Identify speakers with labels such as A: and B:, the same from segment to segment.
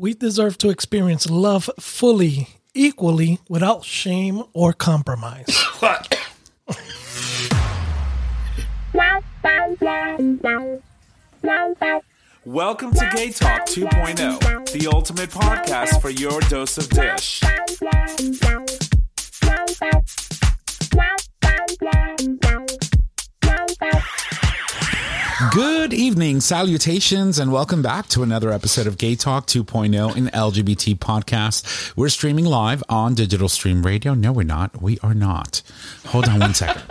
A: We deserve to experience love fully, equally, without shame or compromise.
B: Welcome to Gay Talk 2.0, the ultimate podcast for your dose of dish.
C: Good evening, salutations, and welcome back to another episode of Gay Talk 2.0, an LGBT podcast. We're streaming live on Digital Stream Radio. No, we're not. We are not. Hold on one second.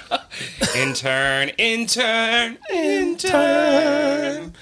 D: Intern, intern, intern.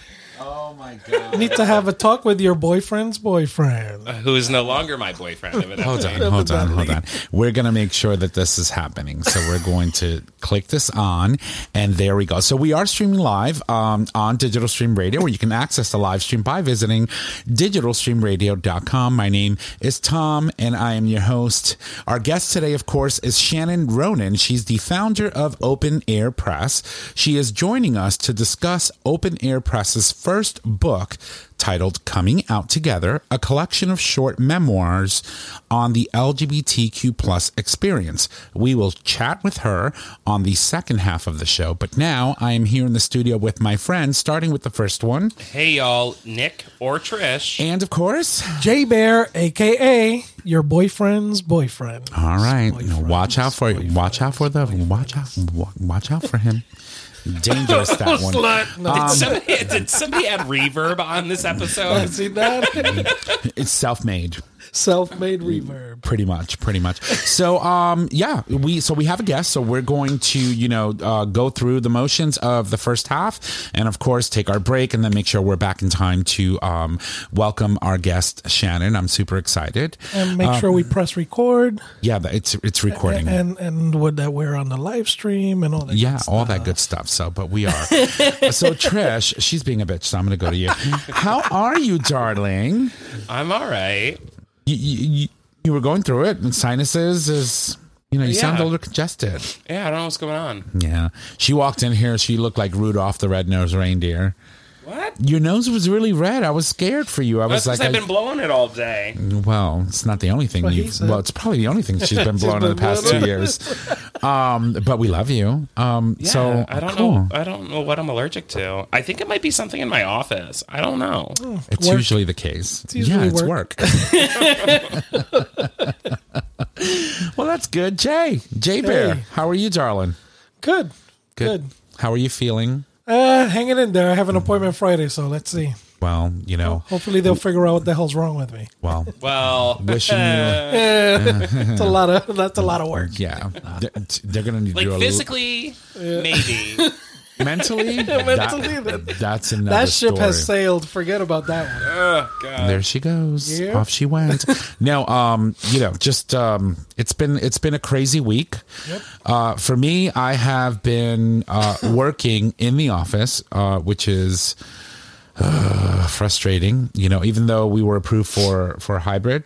C: Oh my God.
A: Need to have a talk with your boyfriend's boyfriend.
D: Who is no longer my boyfriend, evidently.
C: Hold on, hold on, hold on. We're going to make sure that this is happening. So we're going to click this on, and there we go. So we are streaming live um, on Digital Stream Radio, where you can access the live stream by visiting digitalstreamradio.com. My name is Tom, and I am your host. Our guest today, of course, is Shannon Ronan. She's the founder of Open Air Press. She is joining us to discuss Open Air Press's first book titled Coming Out Together, a collection of short memoirs on the LGBTQ plus experience. We will chat with her on the second half of the show, but now I am here in the studio with my friends, starting with the first one.
D: Hey, y'all, Nick or Trish.
C: And of course,
A: J Bear, aka your boyfriend's boyfriend.
C: all right,
A: Boyfriend's
C: watch out for watch out for the watch out watch out for him. Dangerous that one.
A: Slut. No,
D: Did um, somebody, did somebody add reverb on this episode?
A: see that?
C: It's self-made.
A: Self-made reverb.
C: pretty much pretty much so um yeah we so we have a guest so we're going to you know uh, go through the motions of the first half and of course take our break and then make sure we're back in time to um welcome our guest shannon i'm super excited
A: And make sure we press record
C: yeah but it's it's recording
A: and and would that we're on the live stream and all that.
C: yeah,
A: good
C: all
A: stuff.
C: that good stuff. So, but we are. so, Trish, she's being a bitch. So, I'm going to go to you. How are you, darling?
D: I'm all right.
C: You, you, you- were going through it, and sinuses is, you know, you sound a little congested.
D: Yeah, I don't know what's going on.
C: Yeah. She walked in here. She looked like Rudolph the red-nosed reindeer.
D: What?
C: Your nose was really red. I was scared for you. I was like,
D: I've
C: I-
D: been blowing it all day.
C: well, it's not the only thing
A: what he
C: you've.
A: said.
C: Well, it's probably the only thing she's been blowing in the past two years. Um, but we love you. Um,
D: Yeah,
C: so
D: I don't
C: cool.
D: know. I don't know what I'm allergic to. I think it might be something in my office. I don't know.
C: It's
A: Work.
C: usually the case.
A: usually
C: yeah, it's
A: work.
C: work. well, that's good. Jay, Jay Bear,
A: Hey.
C: how are you, darling?
A: Good.
C: Good.
A: Good.
C: How are you feeling?
A: Uh, hanging in there. I have an appointment Friday, so let's see.
C: Well, you know,
A: Hopefully they'll figure out what the hell's wrong with me.
C: well,
D: Well,
C: wishing you.
A: it's a lot of that's a lot of work.
C: Yeah, they're, they're gonna need to
D: like
C: do a
D: physically, maybe.
C: Little, mentally.
A: Mentally,
C: that-
A: that-
C: that's another
A: That ship
C: story.
A: has sailed. Forget about that one.
D: oh God.
C: There she goes.
A: Yeah.
C: Off she went. now, um, you know, just um, it's been it's been a crazy week. Uh, for me, I have been uh, working in the office, uh, which is uh, frustrating. You know, even though we were approved for for hybrid.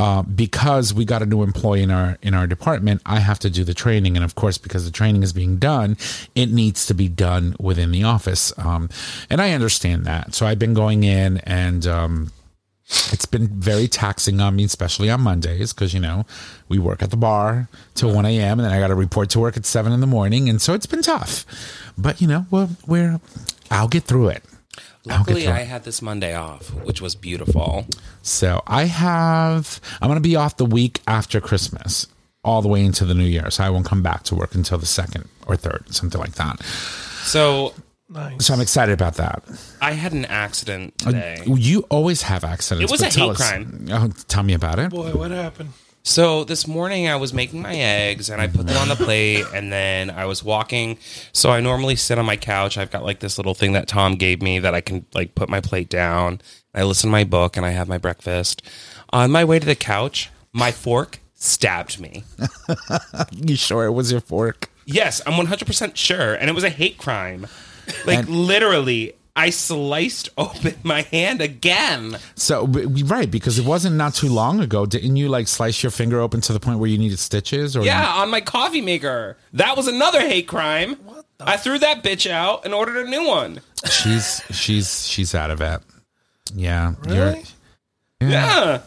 C: Uh, because we got a new employee in our in our department, I have to do the training, and of course, because the training is being done, it needs to be done within the office. Um, and I understand that. So I've been going in, and um, it's been very taxing on me, especially on Mondays, because you know we work at the bar till one a.m. and then I got to report to work at seven in the morning, and so it's been tough. But you know, we're, we're I'll get through it. I'll get
D: Luckily,
C: through
D: I had this Monday off, which was beautiful.
C: So I have I'm going to be off the week after Christmas, all the way into the New Year. So I won't come back to work until the second or third, something like that.
D: So
A: Nice.
C: So I'm excited about that.
D: I had an accident uh, today.
C: You always have accidents.
D: It was a
C: tell
D: hate
C: us-
D: crime.
C: Oh, tell me about it.
A: Boy, what happened?
D: So this morning I was making my eggs and I put them on the plate and then I was walking. So I normally sit on my couch. I've got like this little thing that Tom gave me that I can like put my plate down. I listen to my book and I have my breakfast. On my way to the couch, my fork stabbed me.
C: You sure it was your fork?
D: Yes, I'm 100% sure. And it was a hate crime. Like
C: And-
D: literally, I sliced open my hand again.
C: So b- b- right because it wasn't not too long ago. Didn't you like slice your finger open to the point where you needed stitches? Or
D: Yeah, on my coffee maker. That was another hate crime. I threw that bitch out and ordered a new one.
C: she's she's she's out of it. Yeah,
A: Really?
D: Yeah.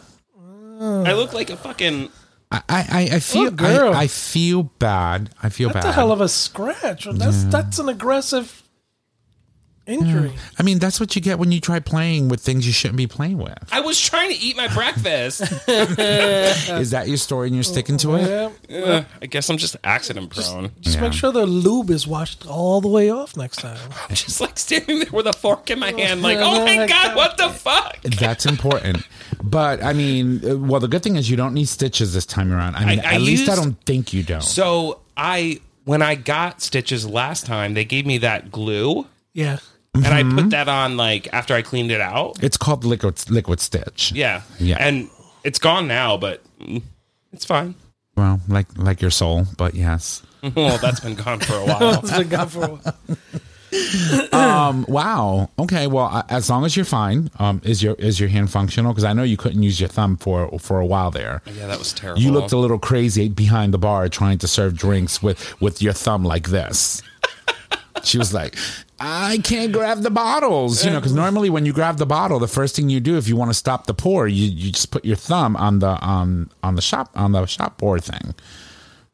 D: I look like a fucking.
C: I, I, I feel
A: girl.
C: I, I feel bad. I feel
A: That's
C: bad.
A: That's a hell of a scratch. That's that's an aggressive injury.
C: I mean, that's what you get when you try playing with things you shouldn't be playing with.
D: I was trying to eat my breakfast.
C: Is that your story and you're sticking to it?
A: Yeah.
D: Uh, I guess I'm just accident prone.
A: Just
C: Yeah.
A: make sure the lube is washed all the way off next time.
D: I'm just like standing there with a fork in my hand, like, oh my god, what the fuck?
C: That's important. But I mean, uh, well, the good thing is you don't need stitches this time around. I mean,
D: I
C: at least I don't think you don't.
D: So I, when I got stitches last time, they gave me that glue,
A: Yeah.
D: And I
C: Mm-hmm.
D: put that on like after I cleaned it out.
C: it's called liquid liquid stitch.
D: Yeah,
C: Yeah.
D: and it's gone now, but it's fine.
C: Well, like like your soul, but yes.
D: well, that's been gone for a while.
A: It's been gone for a while.
C: Um. Wow. Okay. Well, uh, as long as you're fine, um, is your is your hand functional? Because I know you couldn't use your thumb for for a while there.
D: Yeah, that was terrible.
C: You looked a little crazy behind the bar trying to serve drinks with with your thumb like this. she was like, "I can't grab the bottles," you know, because normally when you grab the bottle, the first thing you do if you want to stop the pour, you you just put your thumb on the on on the shop on the shop pour thing,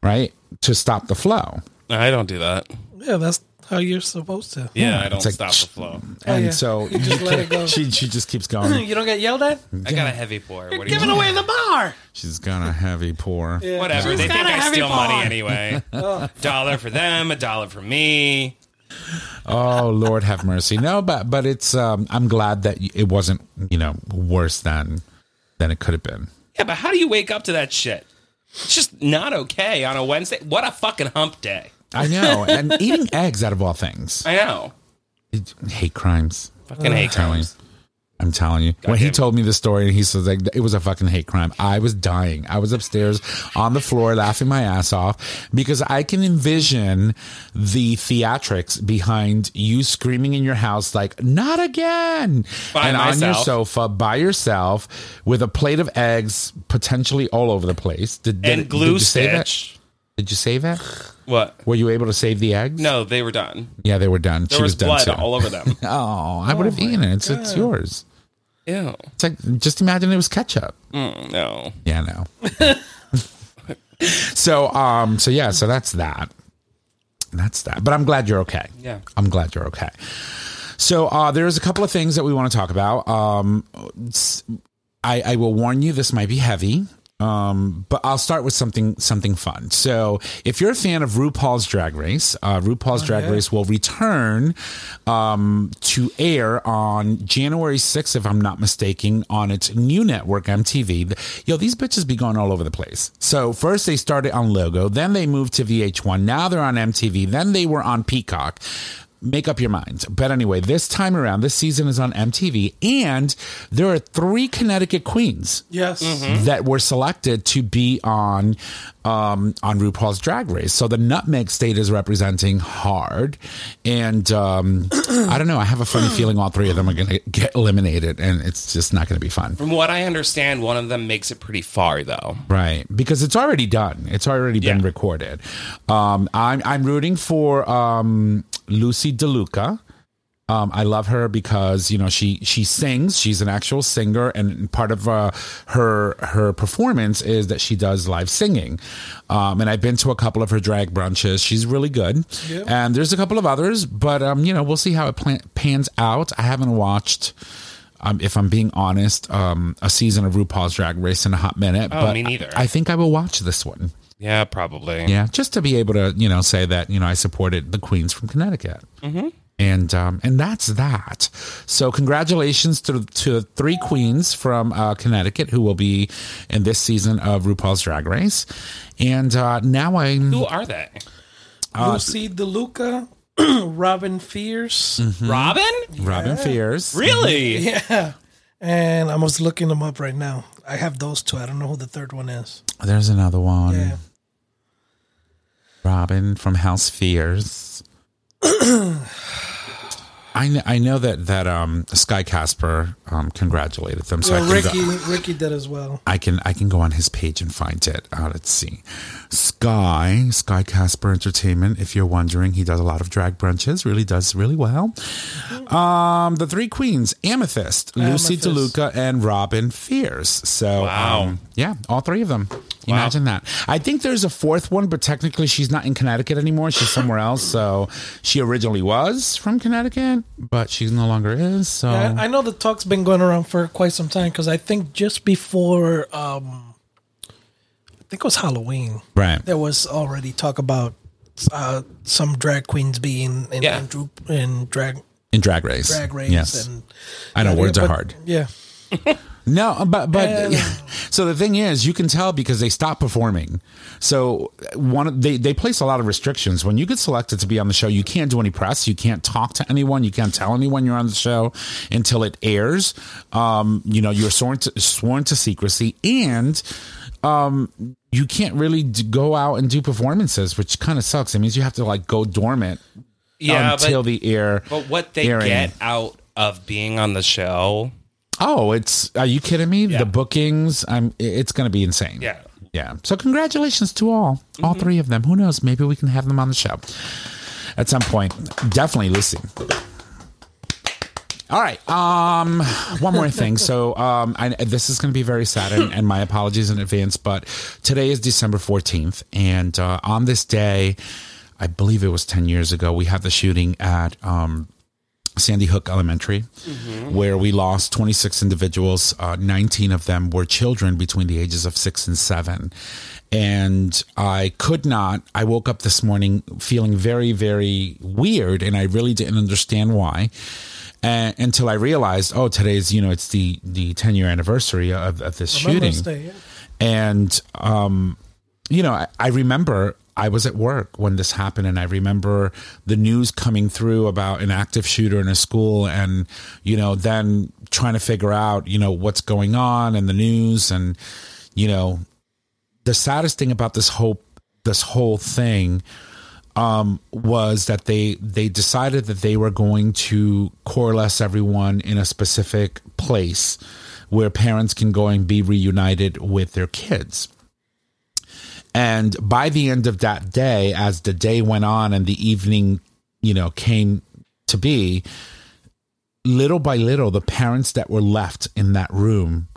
C: right, to stop the flow.
D: I don't do that.
A: Yeah, that's how you're supposed to.
D: Yeah, I don't
C: It's like-
D: stop the flow.
C: Oh, and
A: yeah.
C: so
A: You just let it go.
C: she she just keeps going.
A: You don't get yelled at?
D: I got a heavy pour. What do you
A: Giving
D: want?
A: away the bar.
C: She's got a heavy pour.
D: Whatever.
A: She's
D: They
A: got
D: think
A: a
D: I
A: heavy
D: steal money
A: pour.
D: anyway. Oh. dollar for them, a dollar for me.
C: Oh Lord, have mercy. No, but but it's. Um, I'm glad that it wasn't you know worse than than it could have been.
D: Yeah, but how do you wake up to that shit? It's just not okay on a Wednesday. What a fucking hump day.
C: I know, and eating eggs out of all things.
D: I know.
C: hate crimes.
D: Fucking hate crimes.
C: I'm telling you. when he told me the story and he says like it was a fucking hate crime, I was dying. I was upstairs on the floor laughing my ass off because I can envision the theatrics behind you screaming in your house like "not again"
D: By
C: and on your sofa by yourself with a plate of eggs potentially all over the place. Did, did
D: And glue
C: did you save it?
D: stitch.
C: Did you save it?
D: What?
C: Were you able to save the eggs?
D: No, they were done.
C: Yeah, they were done.
D: There
C: she
D: was,
C: was, done
D: blood
C: too.
D: all over them.
C: Oh, I would have oh eaten it. It's, it's yours.
D: Ew.
C: It's like just imagine it was ketchup.
D: Mm, no.
C: Yeah, no. so um so yeah, so that's that. That's that. But I'm glad you're okay.
D: Yeah.
C: I'm glad you're okay. So uh there's a couple of things that we want to talk about. Um I, I will warn you this might be heavy. Um, but I'll start with something something fun. So, if you're a fan of RuPaul's Drag Race, uh, RuPaul's Drag Race will return um, to air on January 6th, if I'm not mistaken, on its new network, MTV. Yo, these bitches be going all over the place. So, first they started on Logo, then they moved to VH1, now they're on MTV, then they were on Peacock make up your mind. But anyway, this time around, this season is on MTV, and there are three Connecticut queens
A: Yes.
C: that were selected to be on um, on RuPaul's Drag Race. So the Nutmeg State is representing hard, and um, I don't know. I have a funny feeling all three of them are going to get eliminated, and it's just not going to be fun.
D: From what I understand, one of them makes it pretty far, though.
C: Right, because it's already done. It's already been
D: Yeah.
C: recorded. Um, I'm I'm rooting for um, Loosey LaDuca. Um, I love her because you know she she sings. She's an actual singer, and part of uh, her her performance is that she does live singing. Um, and I've been to a couple of her drag brunches. She's really good. And there's a couple of others, but um, you know we'll see how it plan- pans out. I haven't watched. Um, if I'm being honest, um, a season of RuPaul's Drag Race in a hot minute.
D: Oh,
C: but
D: me neither.
C: I think I will watch this one.
D: Yeah, probably.
C: Yeah, just to be able to, you know, say that you know I supported the queens from Connecticut, mm-hmm. and um, and that's that. So congratulations to to three queens from uh, Connecticut who will be in this season of RuPaul's Drag Race, and uh, now I'm
D: Who are they?
A: Loosey LaDuca, Robin Fierce.
D: Robin?
C: Robin Fierce.
D: Really?
A: Yeah. And I was looking them up right now. I have those two. I don't know who the third one is.
C: There's another one.
A: Yeah.
C: Robin from House Fierce. I I know, I know that that um, Sky Casper um, congratulated them. So I
A: Well,
C: can go-
A: Ricky Ricky did as well.
C: I can I can go on his page and find it. Uh, let's see, Sky Sky Casper Entertainment. If you're wondering, he does a lot of drag brunches. Really does really well. Um, the three queens: Amethyst,
A: Loosey
C: LaDuca, and Robin Fierce. So,
D: Wow.
C: um, yeah, all three of them. Imagine that. I think there's a fourth one, but technically she's not in Connecticut anymore. She's somewhere else. So she originally was from Connecticut, but she no longer is. So
A: I, I know the talk's been going around for quite some time because I think just before, um, I think it was Halloween,
C: right.
A: there was already talk about uh, some drag queens being in,
D: Yeah.
A: in, in drag
C: In Drag Race.
A: drag race.
C: Yes.
A: And
C: I know words are
A: but-
C: hard.
A: Yeah,
C: No, but but
A: And-
C: so the thing is, you can tell because they stop performing. So one, they they place a lot of restrictions. When you get selected to be on the show, you can't do any press, you can't talk to anyone, you can't tell anyone you're on the show until it airs. Um, you know, you're sworn to sworn to secrecy, and um, you can't really d- go out and do performances, which kind of sucks. It means you have to like go dormant
D: Yeah,
C: until
D: but,
C: the air.
D: but what they
C: airing.
D: get out of being on the show,
C: Oh, it's are you kidding me?
D: Yeah.
C: The bookings, I'm it's going to be insane.
D: yeah.
C: Yeah. So congratulations to all, all three of them. Who knows? Maybe we can have them on the show at some point. Definitely Loosey. All right. Um, one more thing. So, um, I, this is going to be very sad, and, and my apologies in advance. But today is December fourteenth, and uh, on this day, I believe it was ten years ago, we had the shooting at um, Sandy Hook Elementary, where we lost 26 individuals. Uh, 19 of them were children between the ages of six and seven. And I could not, I woke up this morning feeling very, very weird, and I really didn't understand why. And, until I realized, oh, today's, you know, it's the, the 10 year anniversary of, of this
A: Remembrance
C: shooting.
A: Day, yeah.
C: And, um, you know, I, I remember I was at work when this happened, and I remember the news coming through about an active shooter in a school, and, you know, then trying to figure out, you know, what's going on in the news. And, you know, the saddest thing about this whole, this whole thing um, was that they they decided that they were going to coalesce everyone in a specific place where parents can go and be reunited with their kids. And by the end of that day, as the day went on and the evening, you know, came to be, little by little, the parents that were left in that room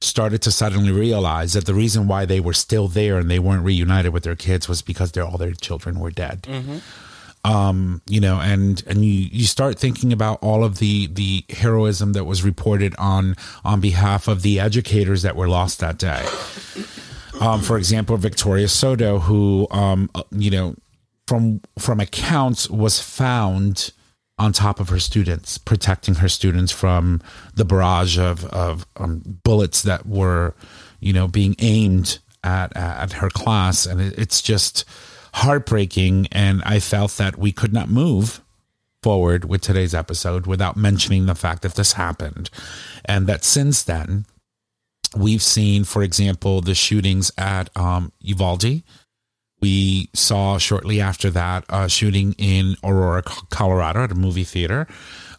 C: started to suddenly realize that the reason why they were still there and they weren't reunited with their kids was because their all their children were dead. Um, you know, and and you you start thinking about all of the the heroism that was reported on on behalf of the educators that were lost that day. Um, for example, Victoria Soto, who um, uh, you know, from from accounts was found on top of her students, protecting her students from the barrage of of um, bullets that were, you know, being aimed at at her class, and it, it's just heartbreaking. And I felt that we could not move forward with today's episode without mentioning the fact that this happened, and that since then we've seen, for example, the shootings at um, Uvalde. We saw shortly after that a shooting in Aurora, Colorado, at a movie theater.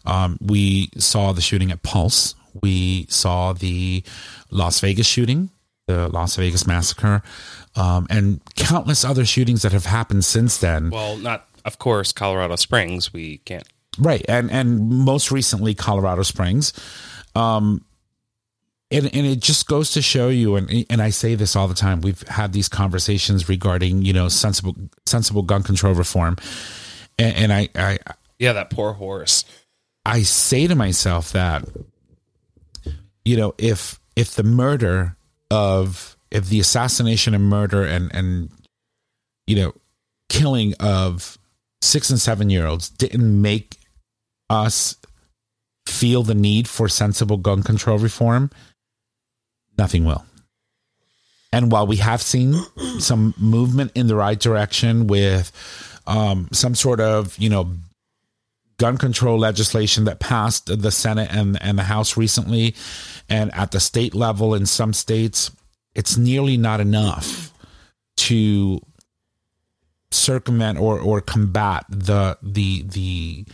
C: Um, we saw the shooting at Pulse. We saw the Las Vegas shooting, the Las Vegas massacre, um, and countless other shootings that have happened since then.
D: Well, not of course Colorado Springs. We can't.
C: Right, and and most recently Colorado Springs, um, and and it just goes to show you, and and I say this all the time. We've had these conversations regarding you know sensible sensible gun control reform, and, and I I
D: Yeah, that poor horse.
C: I say to myself that you know if if the murder of if the assassination and murder and and you know killing of six and seven year olds didn't make us feel the need for sensible gun control reform nothing will. And while we have seen some movement in the right direction with um, some sort of you know gun control legislation that passed the Senate and, and the House recently, and at the state level in some states, it's nearly not enough to circumvent or, or combat the the the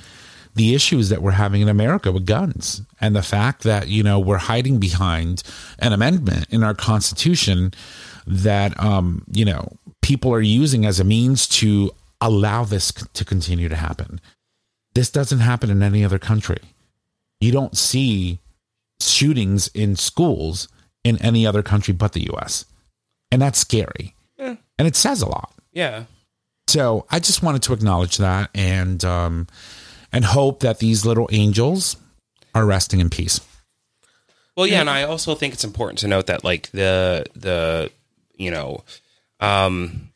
C: the issues that we're having in America with guns and the fact that, you know, we're hiding behind an amendment in our Constitution that, um, you know, people are using as a means to allow this to continue to happen. This doesn't happen in any other country. You don't see shootings in schools in any other country but the US. And that's scary.
D: Yeah.
C: And it says a lot.
D: Yeah.
C: So I just wanted to acknowledge that and um, and hope that these little angels are resting in peace.
D: Well, yeah, and I also think it's important to note that like the the you know, um,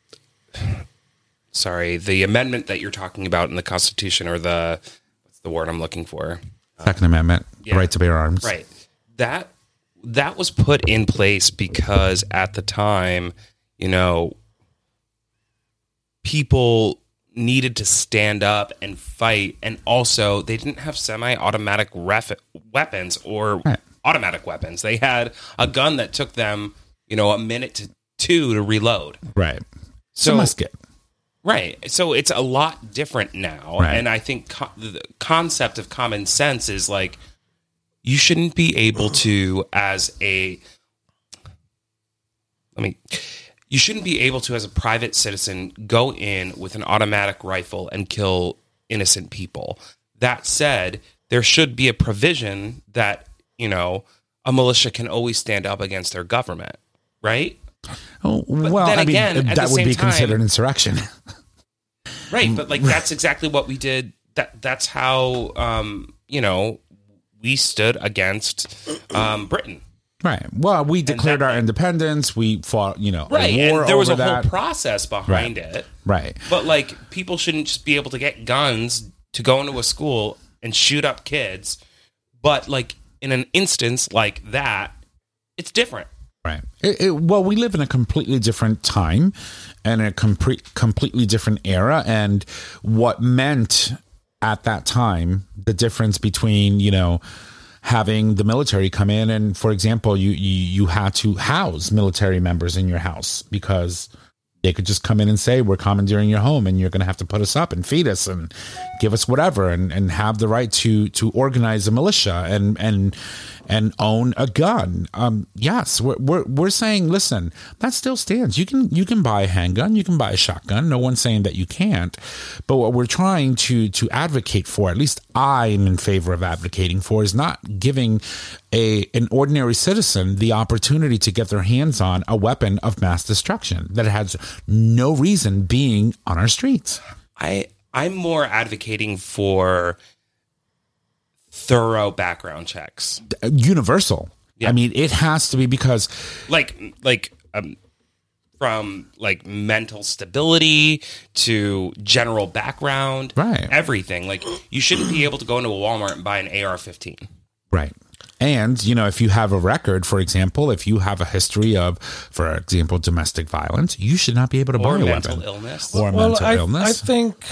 D: sorry, the amendment that you're talking about in the Constitution or the what's the word I'm looking for?
C: Second Amendment, the right to bear arms.
D: Right. That that was put in place because at the time, you know, people needed to stand up and fight and also they didn't have semi-automatic ref- weapons or
C: Right.
D: automatic weapons. They had a gun that took them, you know, a minute to two to reload.
C: Right.
D: So
C: musket.
D: Right. So it's a lot different now.
C: Right.
D: And I think co- the concept of common sense is like you shouldn't be able to as a let me you shouldn't be able to as a private citizen go in with an automatic rifle and kill innocent people. That said, there should be a provision that, you know, a militia can always stand up against their government, right?
C: Oh, well, I mean,
D: again, at
C: that would be
D: time-
C: considered insurrection.
D: Right, but like that's exactly what we did. That that's how um, you know we stood against um, Britain.
C: Right. Well, we declared
D: that-
C: our independence. We fought, you know,
D: Right,
C: a war
D: and there was a
C: over
D: whole process behind it.
C: right.
D: But like people shouldn't just be able to get guns to go into a school and shoot up kids. But like in an instance like that, it's different.
C: Right. It, it, well, we live in a completely different time and a complete, completely different era. And what meant at that time, the difference between, you know, having the military come in and, for example, you, you, you had to house military members in your house because they could just come in and say, we're commandeering your home and you're going to have to put us up and feed us and give us whatever and, and have the right to, to organize a militia and, and, and own a gun. Um, yes, we're, we're, we're saying, listen, that still stands. You can, you can buy a handgun, you can buy a shotgun. No one's saying that you can't. But what we're trying to, to advocate for, at least I am in favor of advocating for, is not giving a, an ordinary citizen the opportunity to get their hands on a weapon of mass destruction that has no reason being on our streets.
D: I I'm more advocating for thorough background checks.
C: Universal. I mean, it has to be because
D: like like um from like mental stability to general background
C: Right.
D: everything like you shouldn't be able to go into a walmart and buy an ar-15
C: Right. And, you know, if you have a record, for example, if you have a history of, for example, domestic violence, you should not be able to buy a
D: mental
C: weapon.
D: illness
C: Or
A: Well,
C: mental
A: I,
C: illness.
A: I think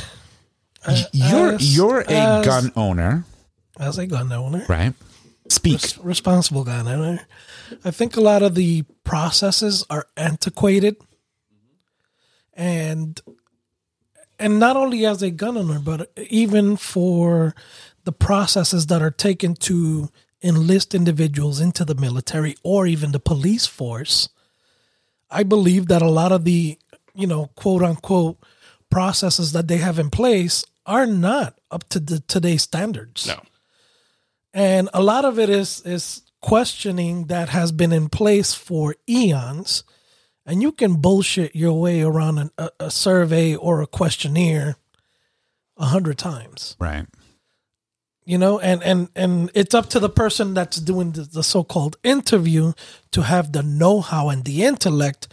C: you're
A: as-
C: you're a
A: as-
C: gun owner,
A: as a gun owner,
C: right? Speak.
A: res- responsible gun owner, eh? I think a lot of the processes are antiquated, and and not only as a gun owner, but even for the processes that are taken to enlist individuals into the military or even the police force. I believe that a lot of the, you know, quote unquote processes that they have in place are not up to the today's standards.
D: no
A: And a lot of it is is questioning that has been in place for eons. And you can bullshit your way around an, a, a survey or a questionnaire a hundred times
C: Right.
A: you know and and and it's up to the person that's doing the, the so-called interview to have the know-how and the intellect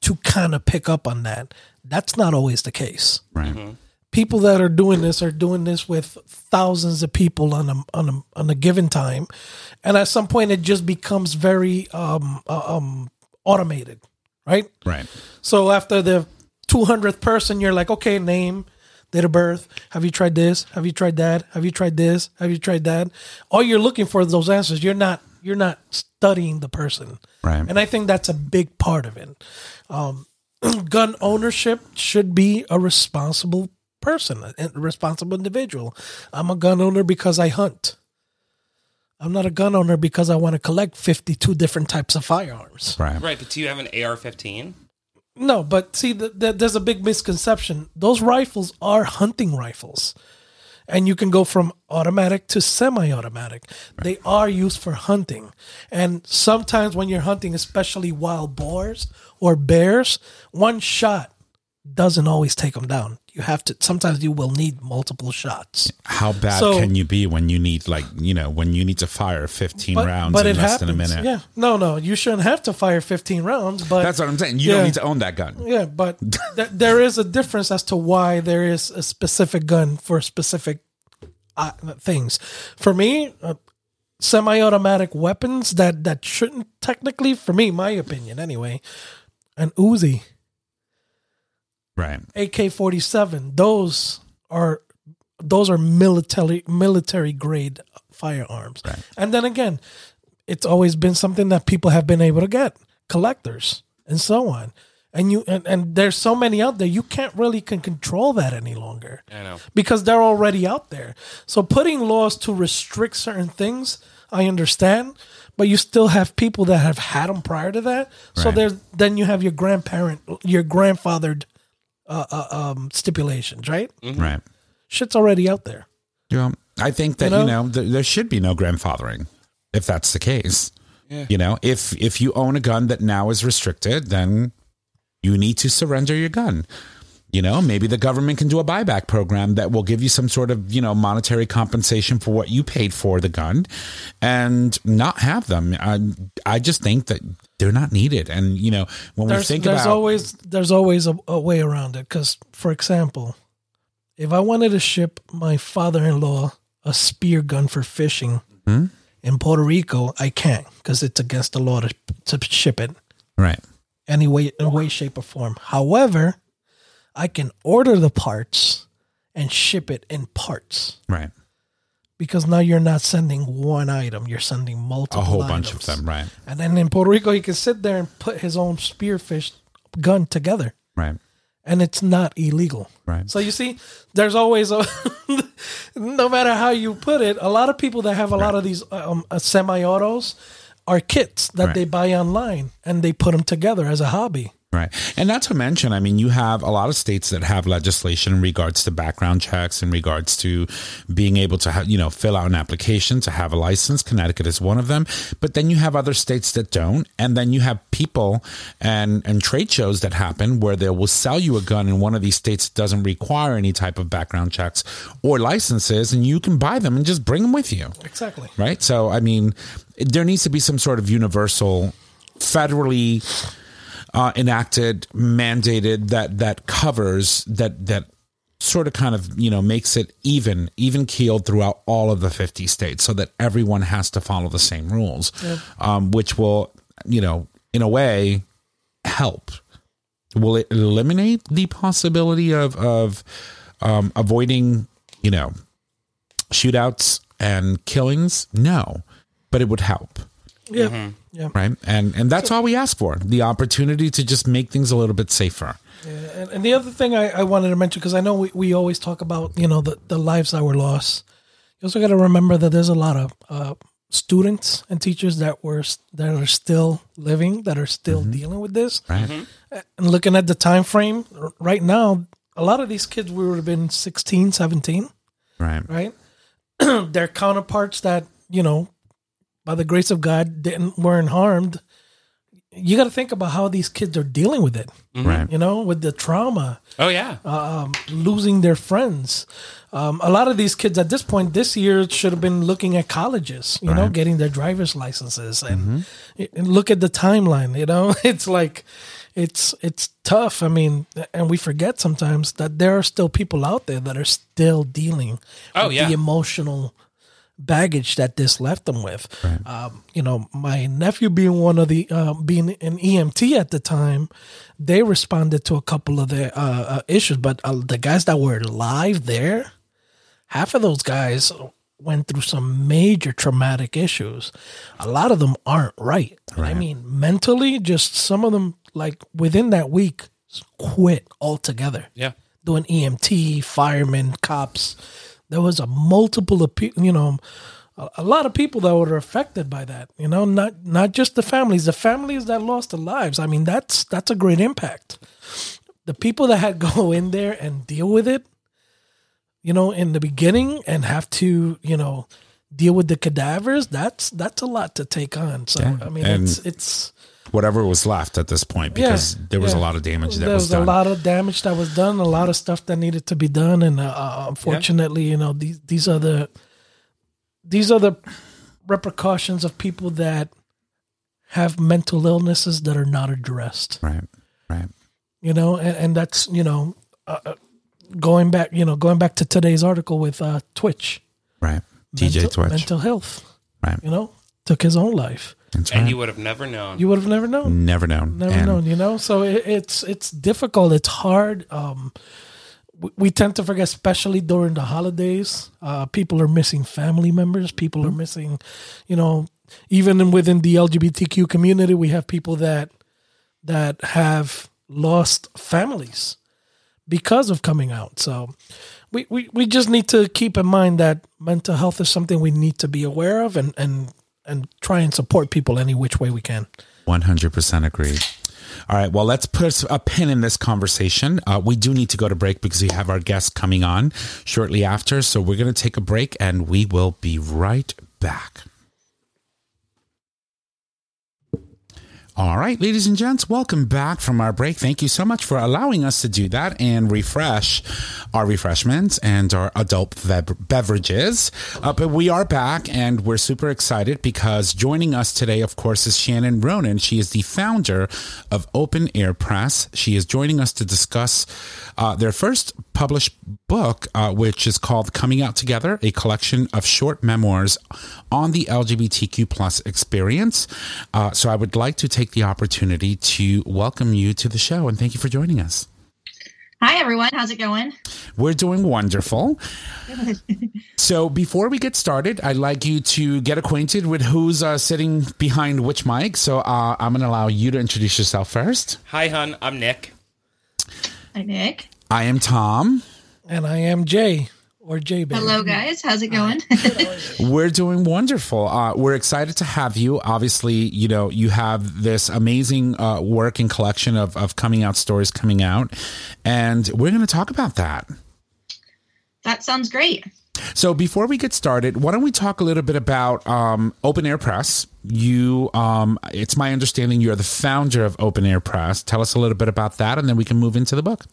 A: to kind of pick up on that that's not always the case
C: Right. Mm-hmm.
A: People that are doing this are doing this with thousands of people on a on a, on a given time and at some point it just becomes very um uh, um automated right
C: Right.
A: so after the 200th person, you're like, okay, name, date of birth. Have you tried this? Have you tried that? Have you tried this? Have you tried that? All you're looking for is those answers. You're not you're not studying the person.
C: Right.
A: And I think that's a big part of it. Um, gun ownership should be a responsible person, a responsible individual. I'm a gun owner because I hunt. I'm not a gun owner because I want to collect 52 different types of firearms.
C: Right.
D: Right, but do you have an AR-15?
A: No, but see, the, the, there's a big misconception. Those rifles are hunting rifles, and you can go from automatic to semi-automatic. They are used for hunting, and sometimes when you're hunting, especially wild boars or bears, one shot doesn't always take them down. You have to. Sometimes you will need multiple shots.
C: How bad
A: So-
C: can you be when you need like you know when you need to fire 15 rounds in less than a minute?
A: Yeah, no, no, you shouldn't have to fire 15 rounds, but
C: That's what I'm saying. You
A: Yeah.
C: don't need to own that gun.
A: Yeah, but th- there is a difference as to why there is a specific gun for specific uh, things. For me, uh, semi-automatic weapons that that shouldn't technically, for me, my opinion anyway, an Uzi,
C: Right.
A: AK-47, those are those are military military grade firearms.
C: Right.
A: And then again, it's always been something that people have been able to get, collectors and so on. And you and, and there's so many out there, you can't really can control that any longer.
D: I know.
A: Because they're already out there. So putting laws to restrict certain things, I understand, but you still have people that have had them prior to that. So
C: Right.
A: there's then you have your grandparent, your grandfathered uh, uh, um, stipulations, right?
C: Right.
A: Shit's already out there.
C: Yeah, I think that
A: You
C: you
A: know?
C: know, th- there should be no grandfathering if that's the case. You know, if if you own a gun that now is restricted, then you need to surrender your gun. You know, maybe the government can do a buyback program that will give you some sort of, you know, monetary compensation for what you paid for the gun and not have them. I, I just think that they're not needed. And, you know, when we
A: There's,
C: think
A: there's
C: about
A: always there's always a, a way around it. Because, for example, if I wanted to ship my father-in-law a spear gun for fishing
C: Hmm?
A: in Puerto Rico, I can't because it's against the law to, to ship it
C: right,
A: any way, in way, shape, or form. However, I can order the parts and ship it in parts
C: right.
A: Because now you're not sending one item; you're sending multiple.
C: A whole bunch of them. Right,
A: And then in Puerto Rico, he can sit there and put his own spearfish gun together,
C: right,
A: and it's not illegal.
C: right.
A: So you see, there's always a, no matter how you put it, a lot of people that have a lot of these um, uh, semi-autos are kits that
C: Right.
A: they buy online and they put them together as a hobby.
C: Right. And not to mention, I mean, you have a lot of states that have legislation in regards to background checks, in regards to being able to, have, you know, fill out an application to have a license. Connecticut is one of them. But then you have other states that don't. And then you have people and, and trade shows that happen where they will sell you a gun in one of these states that doesn't require any type of background checks or licenses. And you can buy them and just bring them with you
A: Exactly.
C: right? So, I mean, there needs to be some sort of universal, federally uh, enacted, mandated that that covers that that sort of kind of you know makes it even even keeled throughout all of the 50 states so that everyone has to follow the same rules um, which will you know in a way help. Will it eliminate the possibility of of um, avoiding you know shootouts and killings? No but it would help.
A: Yeah. Yeah.
C: right and and that's all we ask for the opportunity to just make things a little bit safer
A: And, and the other thing I, I wanted to mention, because I know we, we always talk about, you know, the, the lives that were lost. You also got to remember that there's a lot of uh, students and teachers that were that are still living, that are still dealing with this.
C: right
A: And looking at the time frame right now, a lot of these kids would have been 16, 17,
C: right
A: right? Their counterparts that, you know, by the grace of God didn't weren't harmed. You got to think about how these kids are dealing with it,
C: right
A: you know, with the trauma
D: Oh yeah.
A: um, losing their friends. Um, a lot of these kids at this point this year should have been looking at colleges, you know, getting their driver's licenses and, and look at the timeline. You know, it's like it's it's tough. I mean, and we forget sometimes that there are still people out there that are still dealing
D: Oh,
A: with
D: yeah.
A: the emotional baggage that this left them with. Um, you know, my nephew being one of the uh, being an EMT at the time, they responded to a couple of the uh, uh, issues, but uh, the guys that were live there, half of those guys went through some major traumatic issues. A lot of them aren't right. And I mean, mentally, just some of them, like within that week, quit altogether
D: Yeah.
A: doing EMT, firemen, cops. There was a multiple of people, you know, a, a lot of people that were affected by that. You know, not not just the families, the families that lost their lives. I mean, that's that's a great impact. The people that had go in there and deal with it, you know, in the beginning and have to, you know, deal with the cadavers. That's that's a lot to take on. So
C: Yeah,
A: I mean,
C: and-
A: it's it's
C: Whatever was left at this point, because there was
A: yeah.
C: a lot of damage that
A: there
C: was,
A: was,
C: done.
A: a lot of damage that was done, a lot of stuff that needed to be done, and uh, uh, unfortunately, you know, these these are the these are the repercussions of people that have mental illnesses that are not addressed.
C: right, right.
A: You know, and, and that's you know, uh, uh, going back, you know, going back to today's article with uh, Twitch,
C: Right. DJ
A: mental,
C: Twitch.
A: mental health.
C: Right.
A: You know, took his own life.
C: That's
D: And
C: right.
D: you would have never known.
A: You would have never known.
C: Never known.
A: never
C: And
A: known you know so it, it's it's difficult it's hard um we, we tend to forget especially during the holidays uh people are missing family members people are missing you know even within the lgbtq community we have people that that have lost families because of coming out so we, we, we just need to keep in mind that mental health is something we need to be aware of and and and try and support people any which way we can
C: 100% agreed. All right. Well, let's put a pin in this conversation. Uh, we do need to go to break because we have our guest coming on shortly after. So we're going to take a break and we will be right back. All right, ladies and gents, welcome back from our break. Thank you so much for allowing us to do that and refresh our refreshments and our adult bev- beverages. Uh, but we are back and we're super excited because joining us today, of course, is Shannon Ronan. She is the founder of Open Air Press. She is joining us to discuss uh, their first published book, uh, which is called Coming Out Together, a collection of short memoirs on the LGBTQ plus experience. Uh, so I would like to take the opportunity to welcome you to the show and thank you for joining us.
E: Hi, everyone. How's it going?
C: We're doing wonderful. so before we get started, I'd like you to get acquainted with who's uh, sitting behind which mic. So uh, I'm going to allow you to introduce yourself first.
D: Hi, hun. I'm Nick.
E: Hi, Nick.
C: I am Tom.
A: And I am Jay or Jay Baby.
E: Hello, guys. How's it going?
C: We're doing wonderful. Uh, we're excited to have you. Obviously, you know, you have this amazing uh, work and collection of, of coming out stories coming out, and we're going to talk about that.
E: that sounds great.
C: So before we get started, why don't we talk a little bit about um, Open Air Press? You, um, it's my understanding you're the founder of Open Air Press. Tell us a little bit about that, and then we can move into the book.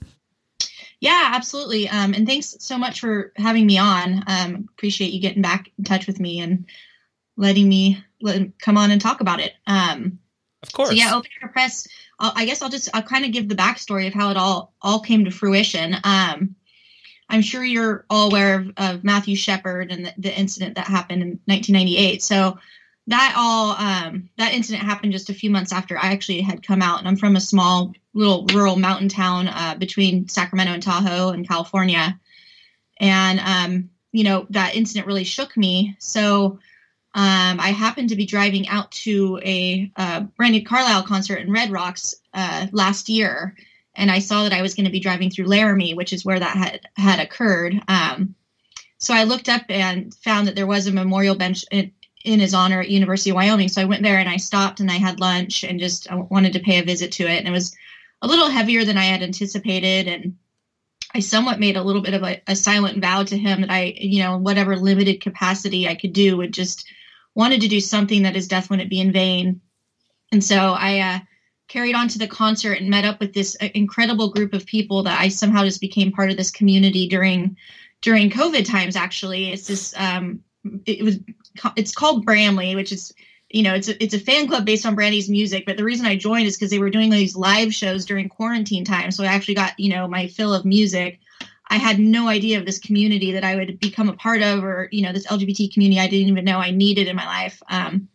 E: Yeah, absolutely. Um, and thanks so much for having me on. Um, appreciate you getting back in touch with me and letting me let, come on and talk about it. Um,
D: Of course.
E: So yeah, Open Air Press. I'll, I guess I'll just I'll kind of give the backstory of how it all all came to fruition. Um, I'm sure you're all aware of, of Matthew Shepard and the, the incident that happened in 1998. So that all um, that incident happened just a few months after I actually had come out, and I'm from a small little rural mountain town uh, between Sacramento and Tahoe in California, and um, you know that incident really shook me. So um, I happened to be driving out to a uh, Brandi Carlile concert in Red Rocks uh, last year, and I saw that I was going to be driving through Laramie, which is where that had had occurred. Um, so I looked up and found that there was a memorial bench in, in his honor at University of Wyoming. So I went there and I stopped and I had lunch and just I wanted to pay a visit to it. And it was a little heavier than I had anticipated, and I somewhat made a little bit of a, a silent vow to him that I, you know, whatever limited capacity I could do, would just wanted to do something that his death wouldn't be in vain. And so I uh, carried on to the concert and met up with this uh, incredible group of people that I somehow just became part of this community during during COVID times. Actually, it's this um, it was it's called Bramley, which is you know it's a, it's a fan club based on Brandi's music. But the reason I joined is because they were doing these live shows during quarantine time, so I actually got you know my fill of music. I had no idea of this community that I would become a part of, or you know, this LGBT community I didn't even know I needed in my life. Um,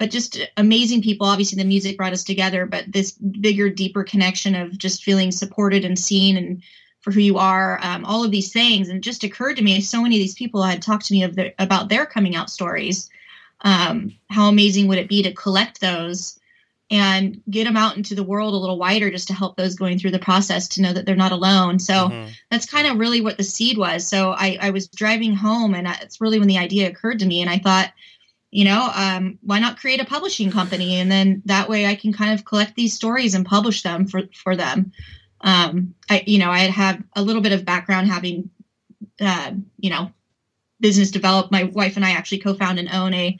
E: but just amazing people. Obviously, the music brought us together, but this bigger, deeper connection of just feeling supported and seen and for who you are, um, all of these things. And it just occurred to me, so many of these people had talked to me of the, about their coming out stories. Um, how amazing would it be to collect those? and get them out into the world a little wider just to help those going through the process to know that they're not alone. So
D: Mhm.
E: that's kind of really what the seed was. So I, I was driving home, and it's really when the idea occurred to me, and I thought, you know, um, why not create a publishing company, and then that way I can kind of collect these stories and publish them for for them. Um, I, you know, I had had a little bit of background having, uh, you know, business develop. My wife and I actually co-found and own a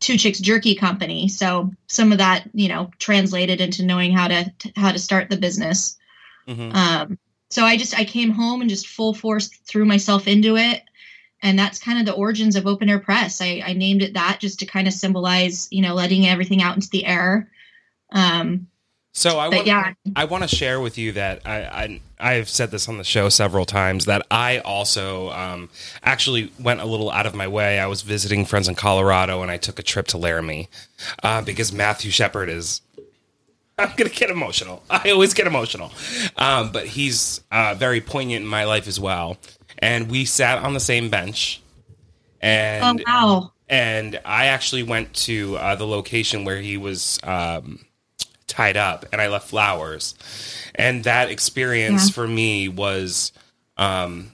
E: two chicks jerky company so some of that you know translated into knowing how to how to start the business
D: Mhm.
E: um, so I just I came home and just full force threw myself into it, and that's kind of the origins of Open Air Press. I, I named it that just to kind of symbolize, you know, letting everything out into the air. Um,
D: So I want,
E: yeah,
D: I want to share with you that I, I I've said this on the show several times that I also um, actually went a little out of my way. I was visiting friends in Colorado and I took a trip to Laramie uh, because Matthew Shepard is. I'm gonna get emotional. I always get emotional, um, but he's uh, very poignant in my life as well. And we sat on the same bench, and
E: oh wow,
D: and I actually went to uh, the location where he was um, tied up, and I left flowers, and that experience
E: Yeah.
D: for me was, um,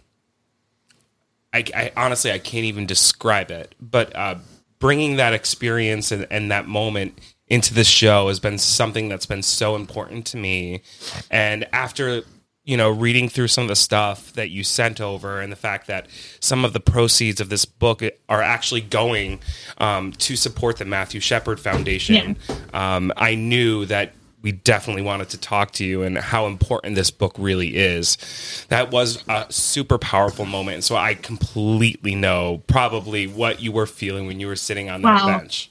D: I, I honestly I can't even describe it, but uh, bringing that experience and, and that moment into this show has been something that's been so important to me, and after you know, reading through some of the stuff that you sent over and the fact that some of the proceeds of this book are actually going um, to support the Matthew Shepard Foundation, um, I knew that we definitely wanted to talk to you and how important this book really is. That was a super powerful moment. So I completely know probably what you were feeling when you were sitting on that
E: Wow.
D: bench.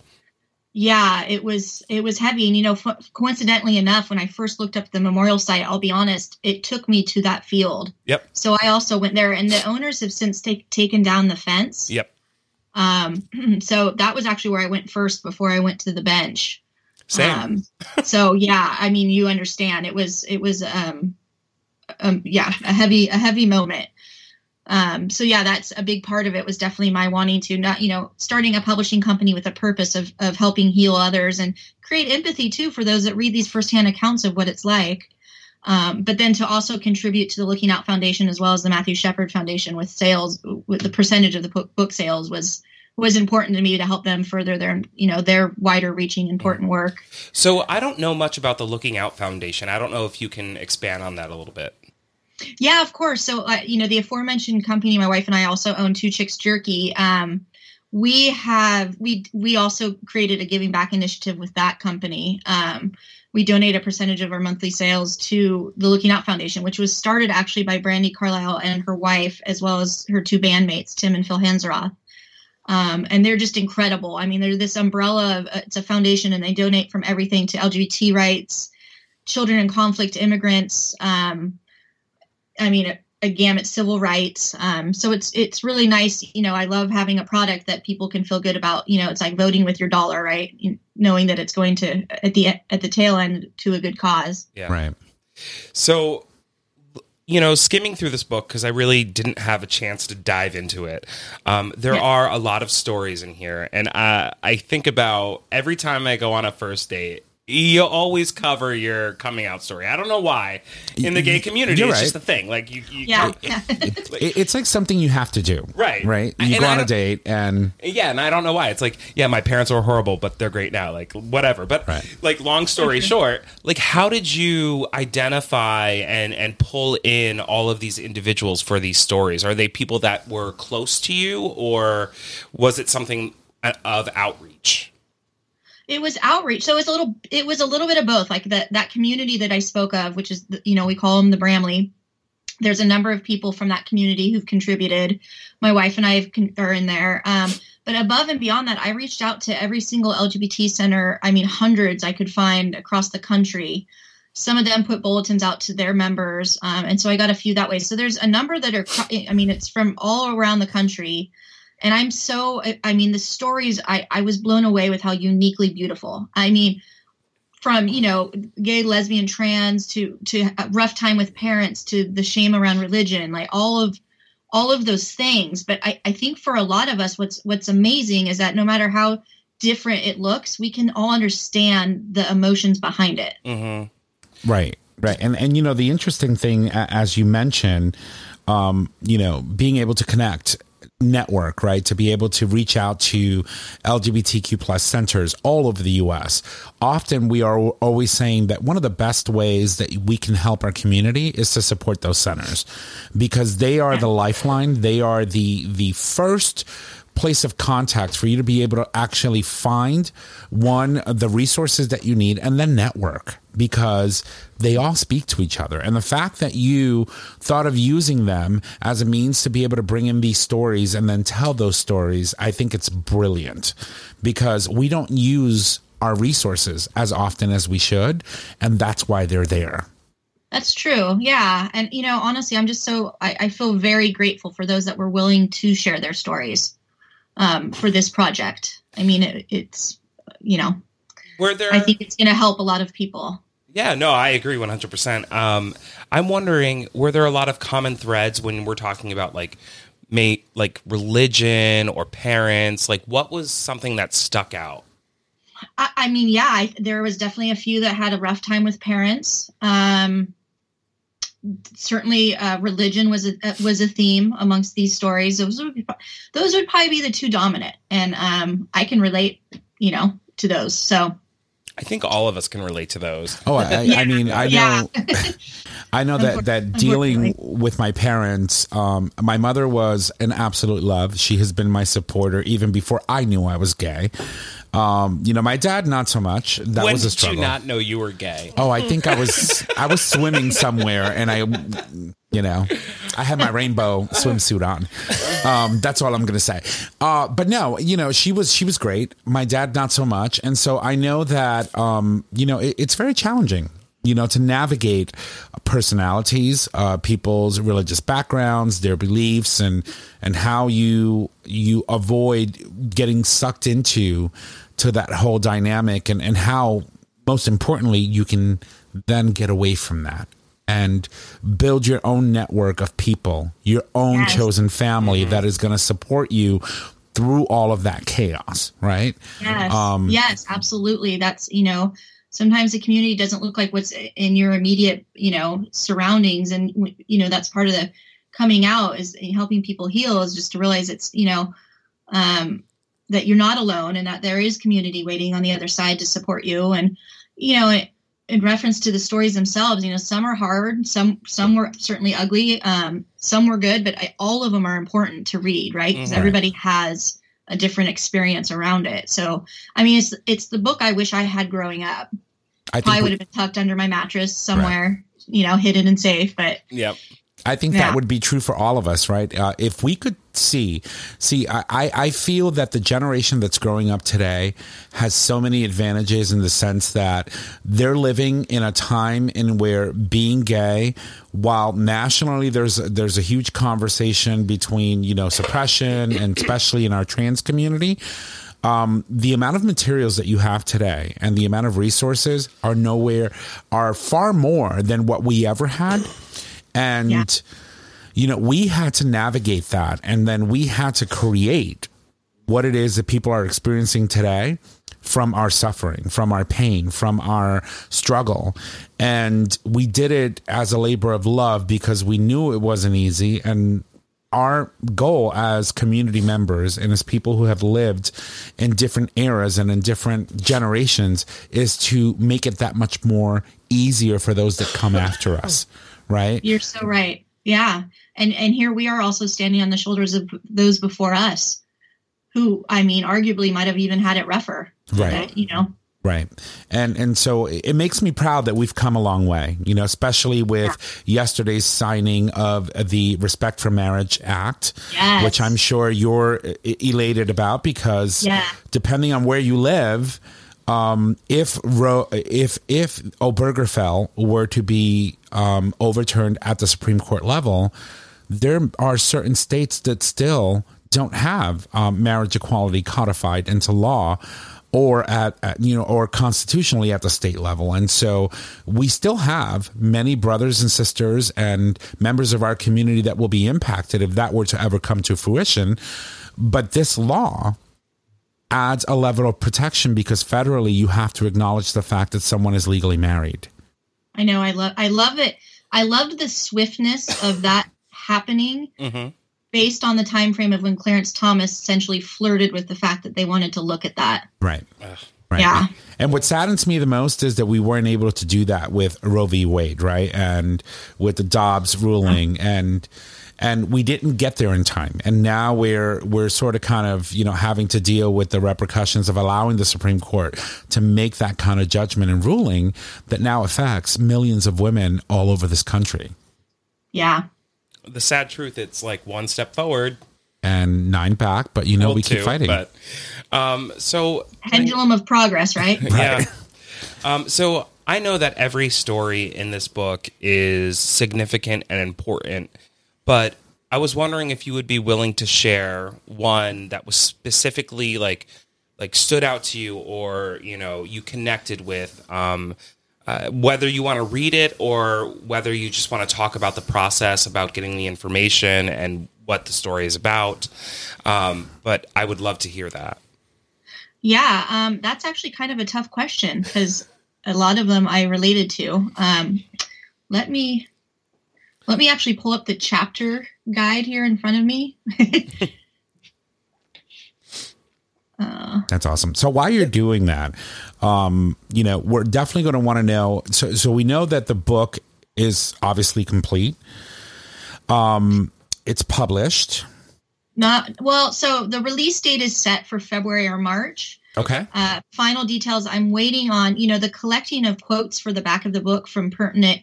E: Yeah, it was it was heavy, and you know, f- coincidentally enough, when I first looked up the memorial site, I'll be honest, it took me to that field.
D: Yep.
E: So I also went there, and the owners have since take, taken down the fence.
D: Yep.
E: Um, so that was actually where I went first before I went to the bench.
D: Same.
E: Um, so yeah, I mean, you understand it was it was um, um yeah a heavy a heavy moment. Um, so yeah, that's a big part of it was definitely my wanting to not you know starting a publishing company with a purpose of of helping heal others and create empathy too for those that read these firsthand accounts of what it's like. Um, but then to also contribute to the Looking Out Foundation as well as the Matthew Shepard Foundation with sales, with the percentage of the book, sales was was important to me to help them further their you know their wider reaching important work.
D: So I don't know much about the Looking Out Foundation. I don't know if you can expand on that a little bit.
E: Yeah, of course. So, uh, you know, the aforementioned company, my wife and I also own Two Chicks Jerky. Um, we have we we also created a giving back initiative with that company. Um, we donate a percentage of our monthly sales to the Looking Out Foundation, which was started actually by Brandi Carlile and her wife, as well as her two bandmates, Tim and Phil Hanseroth. Um, and they're just incredible. I mean, they're this umbrella of it's a foundation, and they donate from everything to LGBT rights, children in conflict, immigrants. Um, I mean, a, a gamut civil rights. Um, so it's it's really nice. You know, I love having a product that people can feel good about. You know, it's like voting with your dollar, right? You- knowing that it's going to at the at the tail end to a good cause.
D: Yeah.
C: Right.
D: So, you know, skimming through this book because I really didn't have a chance to dive into it. Um, there
E: Yeah.
D: are a lot of stories in here, and I, I think about every time I go on a first date. You always cover your coming out story. I don't know why. In the gay community,
C: You're
D: it's
C: right.
D: just a thing. Like you, you
E: Yeah,
C: It, it's like something you have to do.
D: Right.
C: Right.
D: And
C: You go
D: I
C: on a date and
D: Yeah, and I don't know why. It's like, yeah, my parents were horrible, but they're great now. Like, whatever. But
C: Right.
D: like, long story short, like, how did you identify and and pull in all of these individuals for these stories? Are they people that were close to you, or was it something uh, of outreach?
E: It was outreach. So it was a little it was a little bit of both. Like that that community that I spoke of, which is the, you know we call them the Bramily. There's a number of people from that community who've contributed. My wife and I con- are in there. Um, but above and beyond that, I reached out to every single LGBT center. I mean, hundreds I could find across the country. Some of them put bulletins out to their members, um, and so I got a few that way. So there's a number that are. I mean, it's from all around the country and i'm so i mean the stories i i was blown away with how uniquely beautiful i mean from you know gay lesbian trans to to a rough time with parents to the shame around religion like all of all of those things but i i think for a lot of us what's what's amazing is that no matter how different it looks, we can all understand the emotions behind it.
D: Mm-hmm.
C: Right, right, and and you know the interesting thing, as you mentioned, um, you know, being able to connect network, right? To be able to reach out to LGBTQ plus centers all over the US. Often we are always saying that one of the best ways that we can help our community is to support those centers because they are the lifeline. They are the the first place of contact for you to be able to actually find one the resources that you need and then network because they all speak to each other and the fact that you thought of using them as a means to be able to bring in these stories and then tell those stories i think it's brilliant because we don't use our resources as often as we should and that's why they're there
E: that's true. Yeah. And, you know, honestly, I'm just so, I, I, feel very grateful for those that were willing to share their stories um, for this project. I mean, it, it's you know,
D: were there?
E: I think it's going to help a lot of people.
D: Yeah, no, I agree 100%. Um, I'm wondering, were there a lot of common threads when we're talking about like, may, like religion or parents? Like, what was something that stuck out?
E: I, I mean, yeah, I, there was definitely a few that had a rough time with parents. Um, certainly uh, religion was a uh, was a theme amongst these stories. Those would be, those would probably be the two dominant, and um, I can relate, you know, to those. So
D: I think all of us can relate to those.
C: Oh, I, yeah. I mean, I know, yeah. I know that that dealing with my parents. Um, my mother was an absolute love. She has been my supporter even before I knew I was gay. Um, you know, my dad not so much. That
D: when
C: was a struggle.
D: Did you not know you were gay?
C: Oh, I think I was. I was swimming somewhere, and I, you know, I had my rainbow swimsuit on. Um, that's all I'm going to say. Uh, but no, you know, she was she was great. My dad not so much, and so I know that um, you know it, it's very challenging you know, to navigate personalities, uh, people's religious backgrounds, their beliefs, and and how you you avoid getting sucked into to that whole dynamic, and and how most importantly you can then get away from that and build your own network of people, your own yes. chosen family mm-hmm. that is going to support you through all of that chaos, right?
E: Yes. Um, yes, absolutely. That's, you know, sometimes the community doesn't look like what's in your immediate you know surroundings and you know that's part of the coming out is helping people heal is just to realize it's you know um, that you're not alone and that there is community waiting on the other side to support you and you know it, in reference to the stories themselves you know some are hard some some were certainly ugly um, some were good but I, all of them are important to read right because mm-hmm. everybody has a different experience around it. So, I mean, it's it's the book I wish I had growing up. I probably would have been tucked under my mattress somewhere, right. you know, hidden and safe. But
D: yep.
C: I think yeah. that would be true for all of us, right? Uh, if we could see, see, I, I feel that the generation that's growing up today has so many advantages in the sense that they're living in a time in where being gay, while nationally there's there's a huge conversation between you know suppression and especially in our trans community. Um, the amount of materials that you have today and the amount of resources are nowhere are far more than what we ever had and, yeah. you know, we had to navigate that. And then we had to create what it is that people are experiencing today from our suffering, from our pain, from our struggle. And we did it as a labor of love because we knew it wasn't easy. And our goal as community members and as people who have lived in different eras and in different generations is to make it that much more easier for those that come after us oh. Right?
E: You're so right. Yeah. And and here we are also standing on the shoulders of those before us who I mean arguably might have even had it rougher.
C: Right.
E: you know.
C: Right. And and so it makes me proud that we've come a long way, you know, especially with yeah. yesterday's signing of the Respect for Marriage Act, yes. which I'm sure you're uh, elated about because yeah. depending on where you live, um, if Ro- if if Obergefell were to be um, overturned at the Supreme Court level, there are certain states that still don't have um, marriage equality codified into law or at, at, you know or constitutionally at the state level. And so we still have many brothers and sisters and members of our community that will be impacted if that were to ever come to fruition. But this law adds a level of protection because federally you have to acknowledge the fact that someone is legally married.
E: I know. I love. I love it. I loved the swiftness of that happening,
D: hmm
E: based on the time frame of when Clarence Thomas essentially flirted with the fact that they wanted to look at that.
C: Right. Right.
E: Yeah.
C: And what saddens me the most is that we weren't able to do that with Roe v. Wade, right? And with the Dobbs ruling and and we didn't get there in time. And now we're we're sort of kind of, you know, having to deal with the repercussions of allowing the Supreme Court to make that kind of judgment and ruling that now affects millions of women all over this country.
E: Yeah.
D: The sad truth, it's like one step forward,
C: And nine back, but you know
D: well,
C: we keep
D: two,
C: fighting.
D: But um, so
E: Pendulum of progress, right?
D: yeah. Um, so I know that every story in this book is significant and important, but I was wondering if you would be willing to share one that was specifically like like stood out to you or you know you connected with um, uh, whether you want to read it or whether you just want to talk about the process about getting the information and what the story is about um, but i would love to hear that
E: Yeah, um, that's actually kind of a tough question because a lot of them I related to. Um, let me let me actually pull up the chapter guide here in front of me. uh,
C: That's awesome. So while you're doing that, um, you know, we're definitely going to want to know. So, so we know that the book is obviously complete. Um, it's published.
E: not well, so the release date is set for February or March.
C: Okay.
E: Uh, final details I'm waiting on. You know, the collecting of quotes for the back of the book from pertinent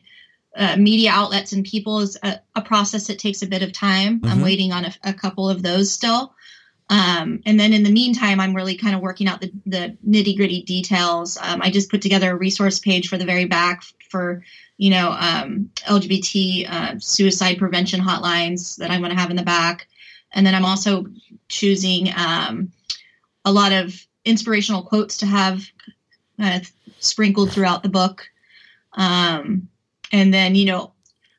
E: uh, media outlets and people is a, a process that takes a bit of time. I'm
C: Mhm.
E: waiting on a, a couple of those still. Um, and then in the meantime, I'm really kind of working out the, the nitty gritty details. Um, I just put together a resource page for the very back for, you know, um, LGBT uh, suicide prevention hotlines that I'm going to have in the back. And then I'm also choosing um, a lot of inspirational quotes to have uh, sprinkled throughout the book. Um, and then, you know,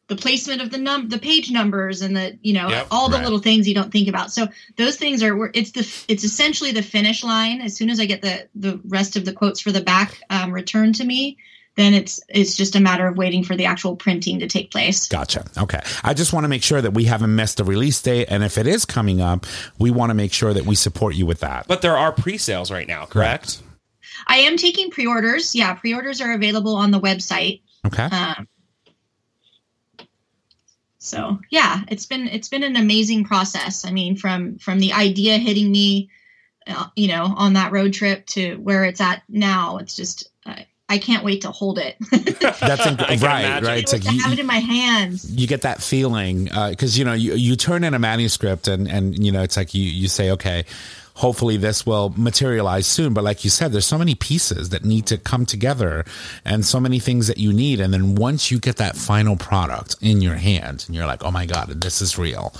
E: the placement of the num the page numbers and the you know
D: Yep,
E: all the
C: right.
E: little things you don't think about so those things are where it's the it's essentially the finish line as soon as i get the the rest of the quotes for the back um, returned to me then it's it's just a matter of waiting for the actual printing to take place
C: Gotcha. Okay. I just want to make sure that we haven't missed the release date. And if it is coming up, we want to make sure that we support you with that.
D: But there are pre-sales right now, correct?
E: i am taking pre-orders yeah pre-orders are available on the website
C: Okay.
E: um, so yeah it's been it's been an amazing process i mean from from the idea hitting me uh, you know on that road trip to where it's at now it's just uh, i can't wait to hold it
C: That's inc-
D: I
C: right.
D: imagine.
C: Right. It's like
E: to
C: you,
E: have it in my hands
C: you get that feeling because you know you, you turn in a manuscript and and you know it's like you you say okay hopefully this will materialize soon. But like you said there's so many pieces that need to come together and so many things that you need. And then once you get that final product in your hand and you're like oh my god this is real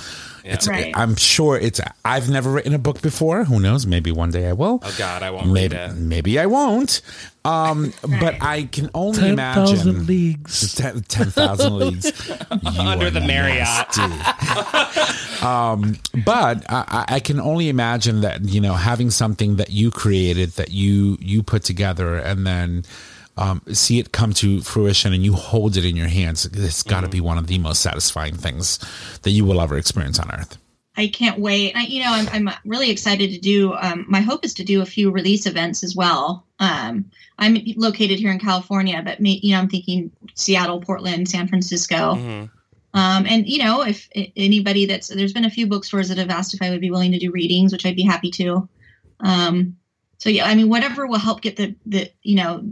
C: it's
E: Right.
C: i'm sure it's i've never written a book before who knows maybe one day i will
D: Oh God, I won't
C: maybe
D: read it.
C: maybe i won't um but i can only
A: Ten
C: imagine
A: thousand leagues.
C: Ten- 10,000 leagues.
D: Under the Marriott.
C: um, but I, I can only imagine that, you know, having something that you created, that you, you put together and then um, see it come to fruition and you hold it in your hands. It's got to
D: Mm-hmm.
C: be one of the most satisfying things that you will ever experience on earth.
E: I can't wait. I, you know, I'm, I'm really excited to do. Um, my hope is to do a few release events as well. Um, I'm located here in California, but me, you know, I'm thinking Seattle, Portland, San Francisco.
D: Mhm.
E: Um, and you know, if anybody that's there's been a few bookstores that have asked if I would be willing to do readings, which I'd be happy to. Um, so yeah, I mean, whatever will help get the the you know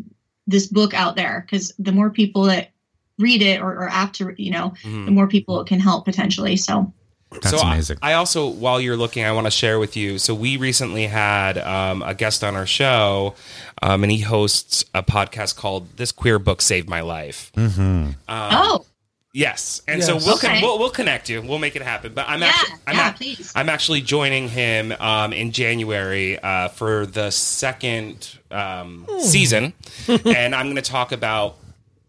E: this book out there, because the more people that read it or, or apt to you know,
D: Mhm.
E: the more people it can help potentially. So
C: That's
D: so I-
C: amazing.
D: I, also, while you're looking, I want to share with you. So we recently had um, a guest on our show, um, and he hosts a podcast called "This Queer Book Saved My Life."
C: Mm-hmm.
D: Um,
E: oh
D: yes, and so we'll, con- we'll we'll connect you. We'll make it happen. But I'm
E: yeah,
D: actually I'm,
E: yeah,
D: ac-
E: please.
D: I'm actually joining him um, in January uh, for the second um, season, and I'm going to talk about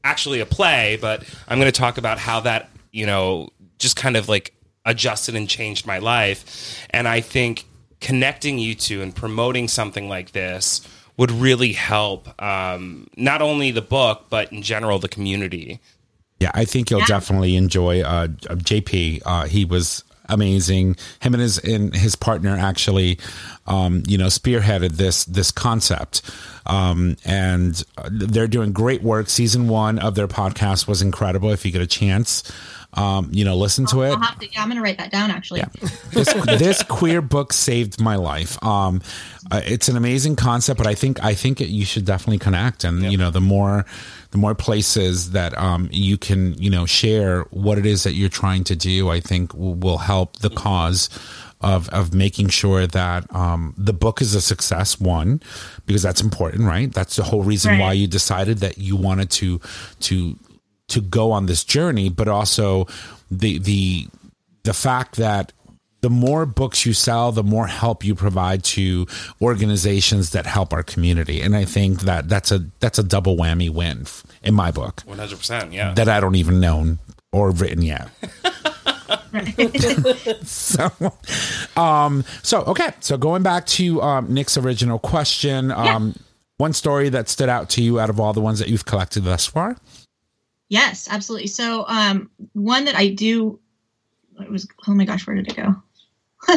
D: actually a play, but I'm going to talk about how that you know just kind of like adjusted and changed my life, and I think connecting you to and promoting something like this would really help um, not only the book but in general the community.
C: Yeah, I think you'll
E: Yeah.
C: definitely enjoy uh, JP. Uh, he was amazing. Him and his and his partner actually, um, you know, spearheaded this this concept, um, and uh, they're doing great work. Season one of their podcast was incredible. If you get a chance, um, you know, listen to it.
E: I'll have to, yeah, I'm going to write that down actually.
C: this, this queer book saved my life. Um, uh, it's an amazing concept, but I think I think it, you should definitely connect. And you know, the more the more places that um, you can you know share what it is that you're trying to do, I think will, will help the cause. Of, of making sure that um, the book is a success, one, because that's important, right? That's the whole reason
E: Right.
C: why you decided that you wanted to to to go on this journey, but also the the the fact that the more books you sell, the more help you provide to organizations that help our community, and I think that that's a that's a double whammy win in my book
D: One hundred percent, yeah.
C: that I don't even know or written yet. so, um, so okay. So going back to um, Nick's original question, um, one story that stood out to you out of all the ones that you've collected thus far.
E: Yes, absolutely. So, um, one that I do, it was, oh my gosh, where did it go?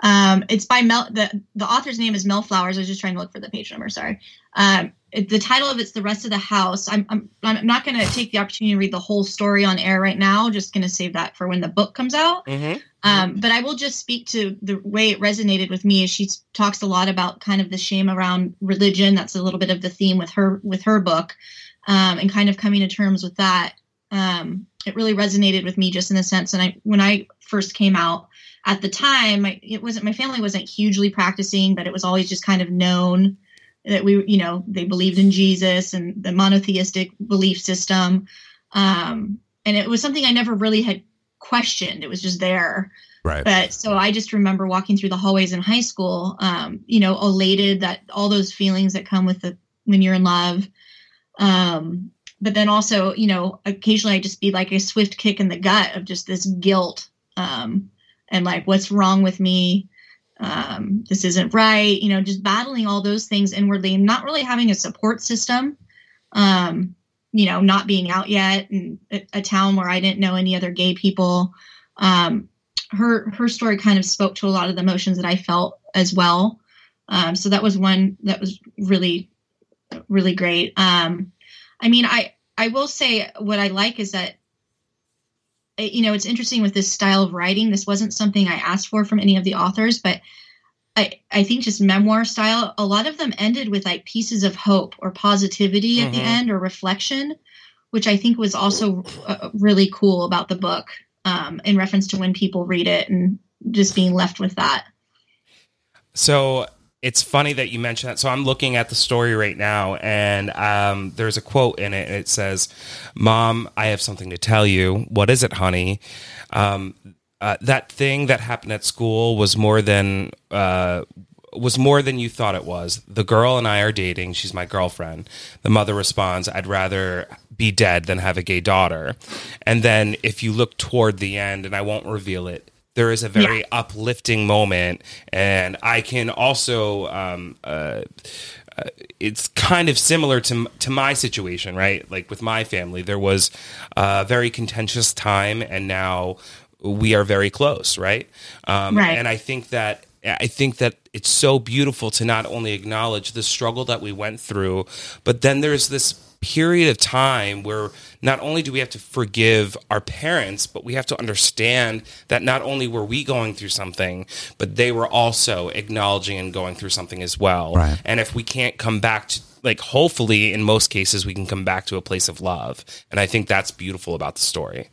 E: um, it's by Mel, the, the author's name is Mel Flowers. I was just trying to look for the page number. Sorry. Um, the title of it's The Rest of the House. I'm, I'm, I'm not going to take the opportunity to read the whole story on air right now. Just going to save that for when the book comes out.
D: hmm
E: Um, but I will just speak to the way it resonated with me. Is she talks a lot about kind of the shame around religion. That's a little bit of the theme with her with her book, um, and kind of coming to terms with that. Um, it really resonated with me just in the sense. And I, when I first came out at the time, I, it wasn't my family wasn't hugely practicing, but it was always just kind of known that we, you know, they believed in Jesus and the monotheistic belief system. Um, and it was something I never really had questioned. It was just there.
C: Right.
E: But so I just remember walking through the hallways in high school, um, you know, elated that all those feelings that come with the when you're in love. Um, but then also, you know, occasionally I just be like a swift kick in the gut of just this guilt, um, and like what's wrong with me? Um, this isn't right, you know, just battling all those things inwardly and not really having a support system. Um, you know, not being out yet and a, a town where I didn't know any other gay people. Um, her her story kind of spoke to a lot of the emotions that I felt as well. Um, so that was one that was really really great. Um, I mean, I I will say what I like is that you know it's interesting with this style of writing. This wasn't something I asked for from any of the authors, but I I think just memoir style. A lot of them ended with like pieces of hope or positivity at the
D: Mhm.
E: end or reflection, which I think was also uh, really cool about the book um, in reference to when people read it and just being left with that.
D: So it's funny that you mentioned that. So I'm looking at the story right now, and um, there's a quote in it, and it says, "Mom, I have something to tell you. What is it, honey? Um, uh, that thing that happened at school was more than." Uh, was more than you thought it was. The girl and I are dating. She's my girlfriend. The mother responds, I'd rather be dead than have a gay daughter. And then if you look toward the end, and I won't reveal it, there is a very uplifting moment. And I can also, um, uh, uh, it's kind of similar to to my situation, right? Like with my family, there was a very contentious time, and now we are very close, right? Um,
E: Right.
D: And I think that I think that it's so beautiful to not only acknowledge the struggle that we went through, but then there's this period of time where not only do we have to forgive our parents, but we have to understand that not only were we going through something, but they were also acknowledging and going through something as well.
C: Right.
D: And if we can't come back to like hopefully in most cases we can come back to a place of love. And I think that's beautiful about the story.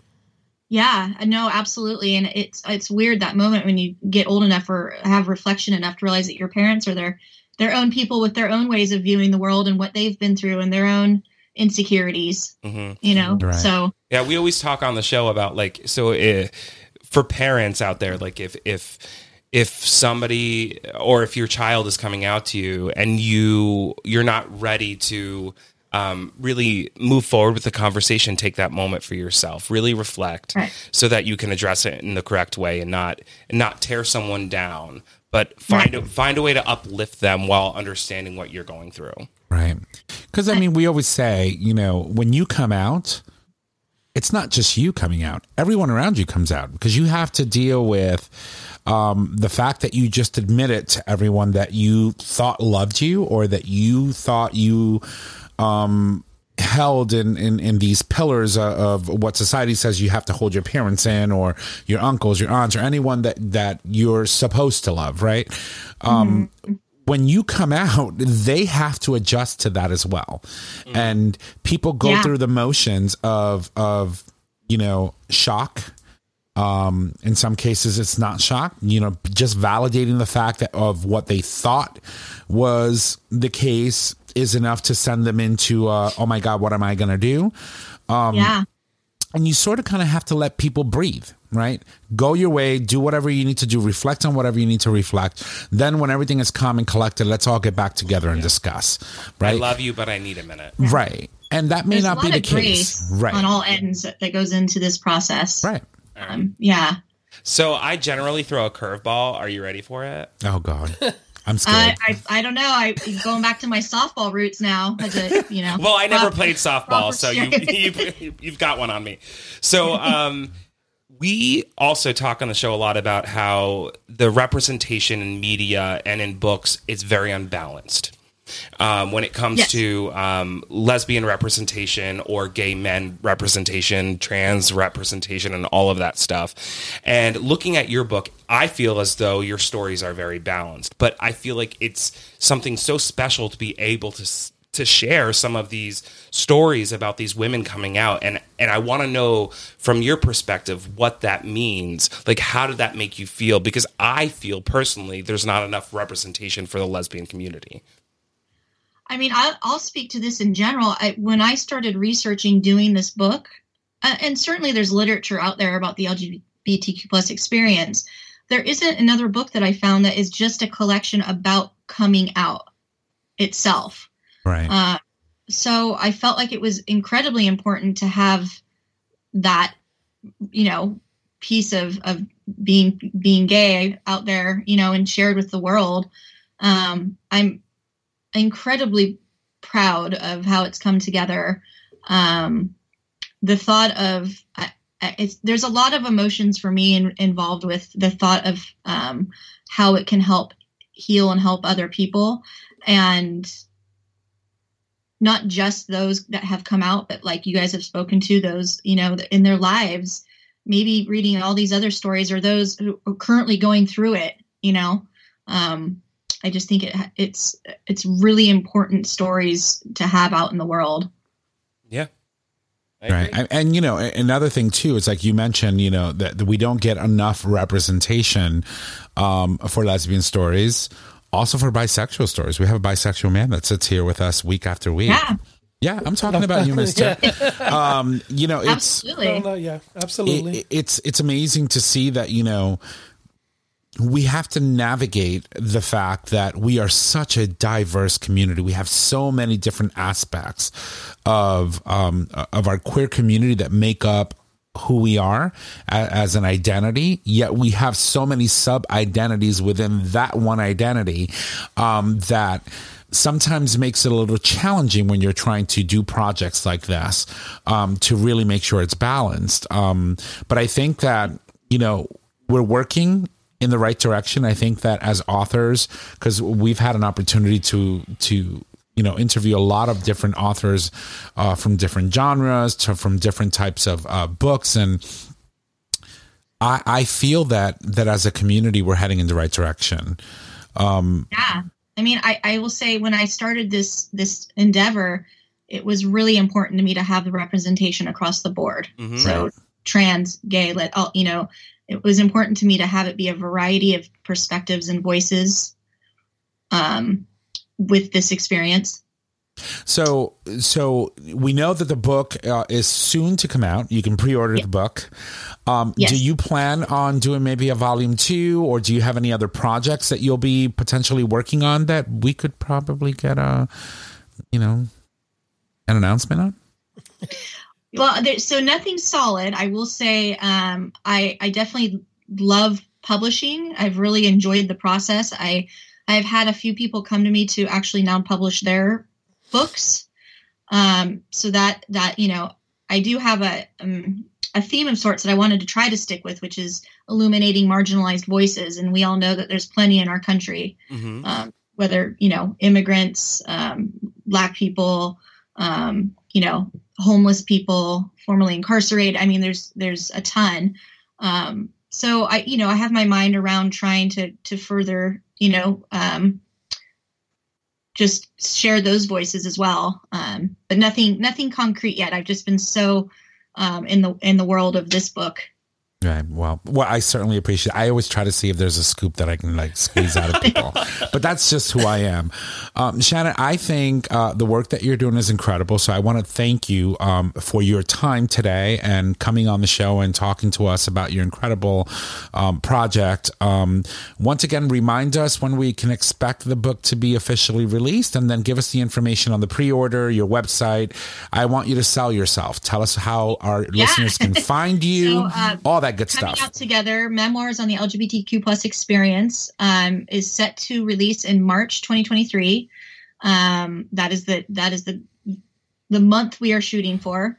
E: Yeah, no, absolutely. And it's it's weird that moment when you get old enough or have reflection enough to realize that your parents are their their own people with their own ways of viewing the world and what they've been through and their own insecurities.
D: hmm
E: You know,
C: Right.
E: so
D: Yeah, we always talk on the show about like so uh, for parents out there, like if if if somebody or if your child is coming out to you and you you're not ready to um, really move forward with the conversation, take that moment for yourself, really reflect,
E: Right.
D: so that you can address it in the correct way and not and not tear someone down, but find a, find a way to uplift them while understanding what you're going through.
C: Right. Because, I mean, we always say, you know, when you come out, it's not just you coming out, everyone around you comes out because you have to deal with um, the fact that you just admitted to everyone that you thought loved you or that you thought you um, held in, in, in these pillars of, of what society says you have to hold your parents in or your uncles, your aunts, or anyone that, that you're supposed to love, right? Um, when you come out, they have to adjust to that as well. And people go
E: Yeah.
C: through the motions of of you know shock. Um, in some cases, it's not shock. You know, just validating the fact that of what they thought was the case is enough to send them into, uh, oh my god, what am I going to do?
E: yeah.
C: and you sort of kind of have to let people breathe, right? Go your way, do whatever you need to do, reflect on whatever you need to reflect. Then, when everything is calm and collected, let's all get back together and discuss, right I
D: love you, but I need a minute.
C: right. And that may
E: There's
C: not
E: a
C: be
E: lot
C: the case, right?
E: on all ends that that goes into this process.
C: right.
E: Um, yeah.
D: So I generally throw a curveball. Are you ready for it?
C: Oh God, I'm
E: I,
C: scared.
E: I I don't know. I going back to my softball roots now. As a you know.
D: Well, I never played softball, so you, you you've got one on me. So, um, we also talk on the show a lot about how the representation in media and in books is very unbalanced. Um, when it comes
E: Yes.
D: to um, lesbian representation or gay men representation, trans representation, and all of that stuff. And looking at your book, I feel as though your stories are very balanced, but I feel like it's something so special to be able to s- to share some of these stories about these women coming out and and I want to know from your perspective what that means like how did that make you feel because I feel personally there's not enough representation for the lesbian community
E: I mean, I'll, I'll speak to this in general. I, when I started researching doing this book, uh, and certainly there's literature out there about the LGBTQ plus experience, there isn't another book that I found that is just a collection about coming out itself.
C: right.
E: Uh, so I felt like it was incredibly important to have that, you know, piece of of being being gay out there, you know, and shared with the world. Um, I'm incredibly proud of how it's come together. Um, the thought of I, there's a lot of emotions for me in, involved with the thought of um, how it can help heal and help other people, and not just those that have come out, but like you guys have spoken to those, you know, in their lives, maybe reading all these other stories or those who are currently going through it, you know. Um, I just think it it's it's really important stories to have out in the world.
D: yeah I
C: Right.
D: agree.
C: And, and, you know, another thing too is like you mentioned, you know, that, that we don't get enough representation um, for lesbian stories, also for bisexual stories. We have a bisexual man that sits here with us week after week.
E: Yeah,
C: Yeah, I'm talking about you, mister. Um, you know, it's
E: absolutely.
A: No, no, yeah, absolutely.
C: it, it's it's amazing to see that you know we have to navigate the fact that we are such a diverse community. We have so many different aspects of um, of our queer community that make up who we are as an identity. Yet we have so many sub identities within that one identity um, that sometimes makes it a little challenging when you're trying to do projects like this um, to really make sure it's balanced. Um, but I think that you know we're working in the right direction. I think that as authors, because we've had an opportunity to to you know interview a lot of different authors uh, from different genres to from different types of uh, books and I, I feel that that as a community we're heading in the right direction um,
E: Yeah. I mean, I, I will say when I started this this endeavor, it was really important to me to have the representation across the board.
D: Mhm.
E: So trans, gay, let all you know, it was important to me to have it be a variety of perspectives and voices um with this experience.
C: So, so we know that the book uh, is soon to come out. You can pre-order the book. Um,
E: Yes.
C: Do you plan on doing maybe a volume two, or do you have any other projects that you'll be potentially working on that we could probably get a, you know, an announcement on?
E: Well, there, so nothing solid. I will say, um, I I definitely love publishing. I've really enjoyed the process. I I've had a few people come to me to actually now publish their books. Um, so that that you know, I do have a um, a theme of sorts that I wanted to try to stick with, which is illuminating marginalized voices. And we all know that there's plenty in our country,
D: Mhm.
E: um, whether you know immigrants, um, black people, um, you know homeless people, formerly incarcerated. I mean, there's there's a ton. Um, so I you know I have my mind around trying to to further you know um, just share those voices as well. Um, but nothing nothing concrete yet. I've just been so um, in the in the world of this book.
C: Right. Well, well, I certainly appreciate. It. I always try to see if there's a scoop that I can like squeeze out of people, but that's just who I am. Um, Shannon, I think uh, the work that you're doing is incredible. So I want to thank you um, for your time today and coming on the show and talking to us about your incredible um, project. Um, once again, remind us when we can expect the book to be officially released, and then give us the information on the pre-order, your website. I want you to sell yourself. Tell us how our listeners can find you.
E: So, uh,
C: all that good
E: Coming
C: stuff.
E: out together, memoirs on the LGBTQ plus experience um, is set to release in March 2023. Um, that is the that is the the month we are shooting for.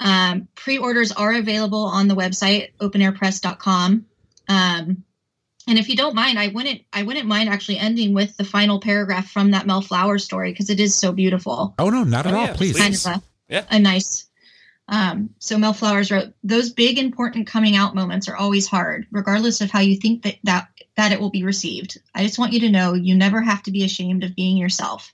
E: Um, pre-orders are available on the website openairpress.com. Um, and if you don't mind, I wouldn't I wouldn't mind actually ending with the final paragraph from that Mel Flower story because it is so beautiful
C: Oh no, not at
D: Oh,
C: all.
D: yeah,
C: please.
E: kind
D: please.
E: of a,
D: Yeah.
E: a nice um, so mel flowers wrote those big important coming out moments are always hard regardless of how you think that, that that it will be received. I just want you to know you never have to be ashamed of being yourself.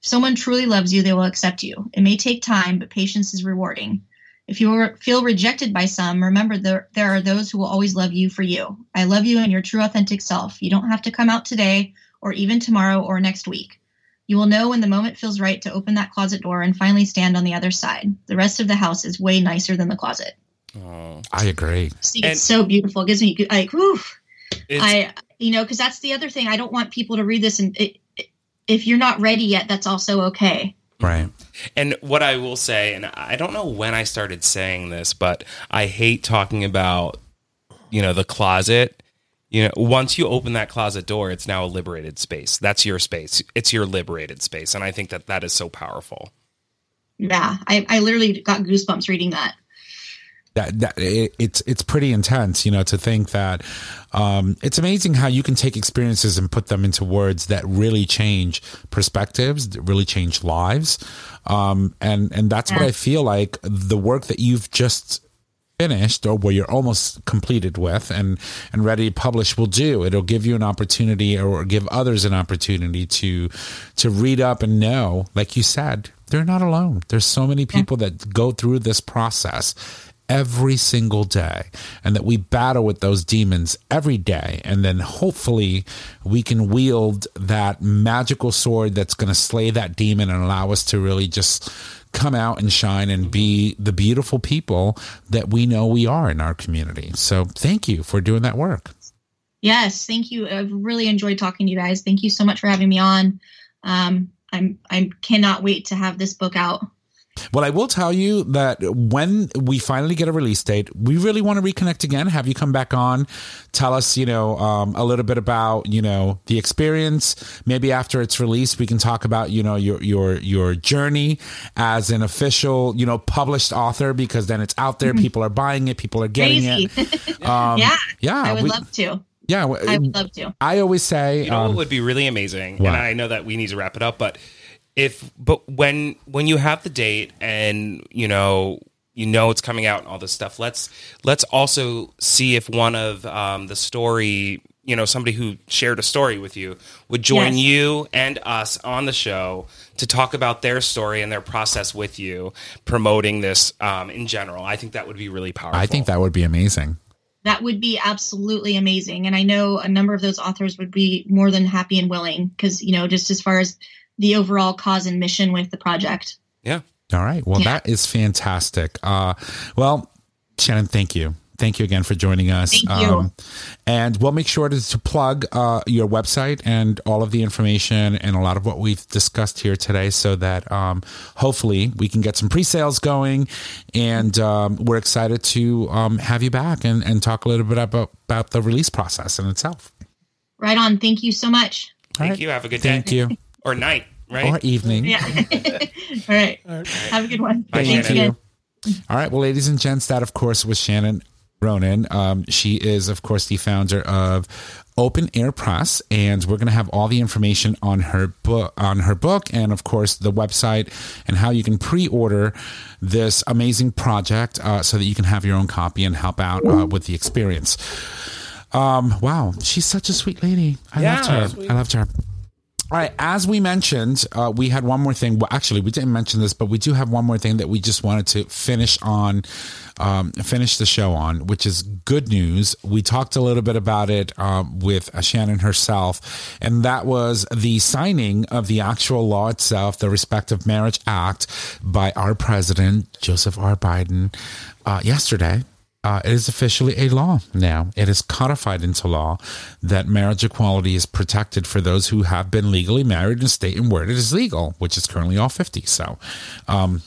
E: If someone truly loves you they will accept you. It may take time but patience is rewarding. If you feel rejected by some remember there, there are those who will always love you for you. I love you and your true authentic self. You don't have to come out today or even tomorrow or next week you will know when the moment feels right to open that closet door and finally stand on the other side. The rest of the house is way nicer than the closet.
D: Oh.
C: I agree.
E: See,
D: And-
E: it's so beautiful. It gives me like, whew. I, you know, because that's the other thing. I don't want people to read this and it, it- if you're not ready yet, that's also okay.
C: Right.
D: And what I will say, and I don't know when I started saying this, but I hate talking about, you know, the closet. You know, once you open that closet door, it's now a liberated space. That's your space. It's your liberated space, and I think that that is so powerful.
E: Yeah, I, I literally got goosebumps reading that.
C: That, that it, it's it's pretty intense, you know, to think that um, it's amazing how you can take experiences and put them into words that really change perspectives, that really change lives, um, and and that's what I feel like the work that you've just finished or where you're almost completed with and and ready to publish will do. It'll give you an opportunity or give others an opportunity to to read up and know like you said they're not alone. There's so many people that go through this process every single day and that we battle with those demons every day and then hopefully we can wield that magical sword that's going to slay that demon and allow us to really just come out and shine and be the beautiful people that we know we are in our community. So thank you for doing that work.
E: Yes, thank you. I've really enjoyed talking to you guys. Thank you so much for having me on. Um, I'm I cannot wait to have this book out.
C: Well, I will tell you that when we finally get a release date, we really want to reconnect again. Have you come back on, tell us, you know, um, a little bit about, you know, the experience. Maybe after it's released, we can talk about, you know, your your your journey as an official, you know, published author. Because then it's out there, people are buying it, people are getting
E: Crazy.
C: it. Um,
E: yeah,
C: yeah,
E: I would
C: we-
E: love to.
C: yeah.
E: I would love to.
C: I always say,
D: You know
C: um,
D: what would be really amazing,
C: What?
D: and I know that we need to wrap it up, but if but when when you have the date and you know you know it's coming out and all this stuff, let's let's also see if one of um, the story you know somebody who shared a story with you would join
E: Yes.
D: you and us on the show to talk about their story and their process with you promoting this um, in general. I think that would be really powerful.
C: I think that would be amazing.
E: That would be absolutely amazing. And I know a number of those authors would be more than happy and willing because, you know, just as far as the overall cause and mission with the project.
D: yeah.
C: All right. Well,
E: Yeah.
C: that is fantastic. Uh, well, Shannon, thank you. thank you again for joining us.
E: Thank you.
C: and we'll make sure to, to plug uh, your website and all of the information and a lot of what we've discussed here today so that um, hopefully we can get some pre sales going. And um, we're excited to um, have you back and, and talk a little bit about, about the release process in itself.
E: Right on. Thank you so much.
D: Thank
C: right.
D: you. Have a good day.
C: Thank you.
D: Or night, right?
C: Or evening.
E: Yeah. All right. Have a good one.
D: Bye,
E: Thanks
D: Shannon.
E: again.
C: All right. Well, ladies and gents, that of course was Shannon Ronan. Um, she is, of course, the founder of Open Air Press, and we're going to have all the information on her book, on her book, and of course the website and how you can pre-order this amazing project uh, so that you can have your own copy and help out uh, with the experience. Um, wow, she's such a sweet lady. I
D: Yeah.
C: loved her. I loved her. All right. As we mentioned, uh, we had one more thing. Well, actually, we didn't mention this, but we do have one more thing that we just wanted to finish on, um, finish the show on, which is good news. We talked a little bit about it um, with uh, Shannon herself, and that was the signing of the actual law itself, the Respect for Marriage Act, by our president, Joseph R. Biden, uh, yesterday uh, it is officially a law now. It is codified into law that marriage equality is protected for those who have been legally married in a state and where it is legal, which is currently all 50. So, um,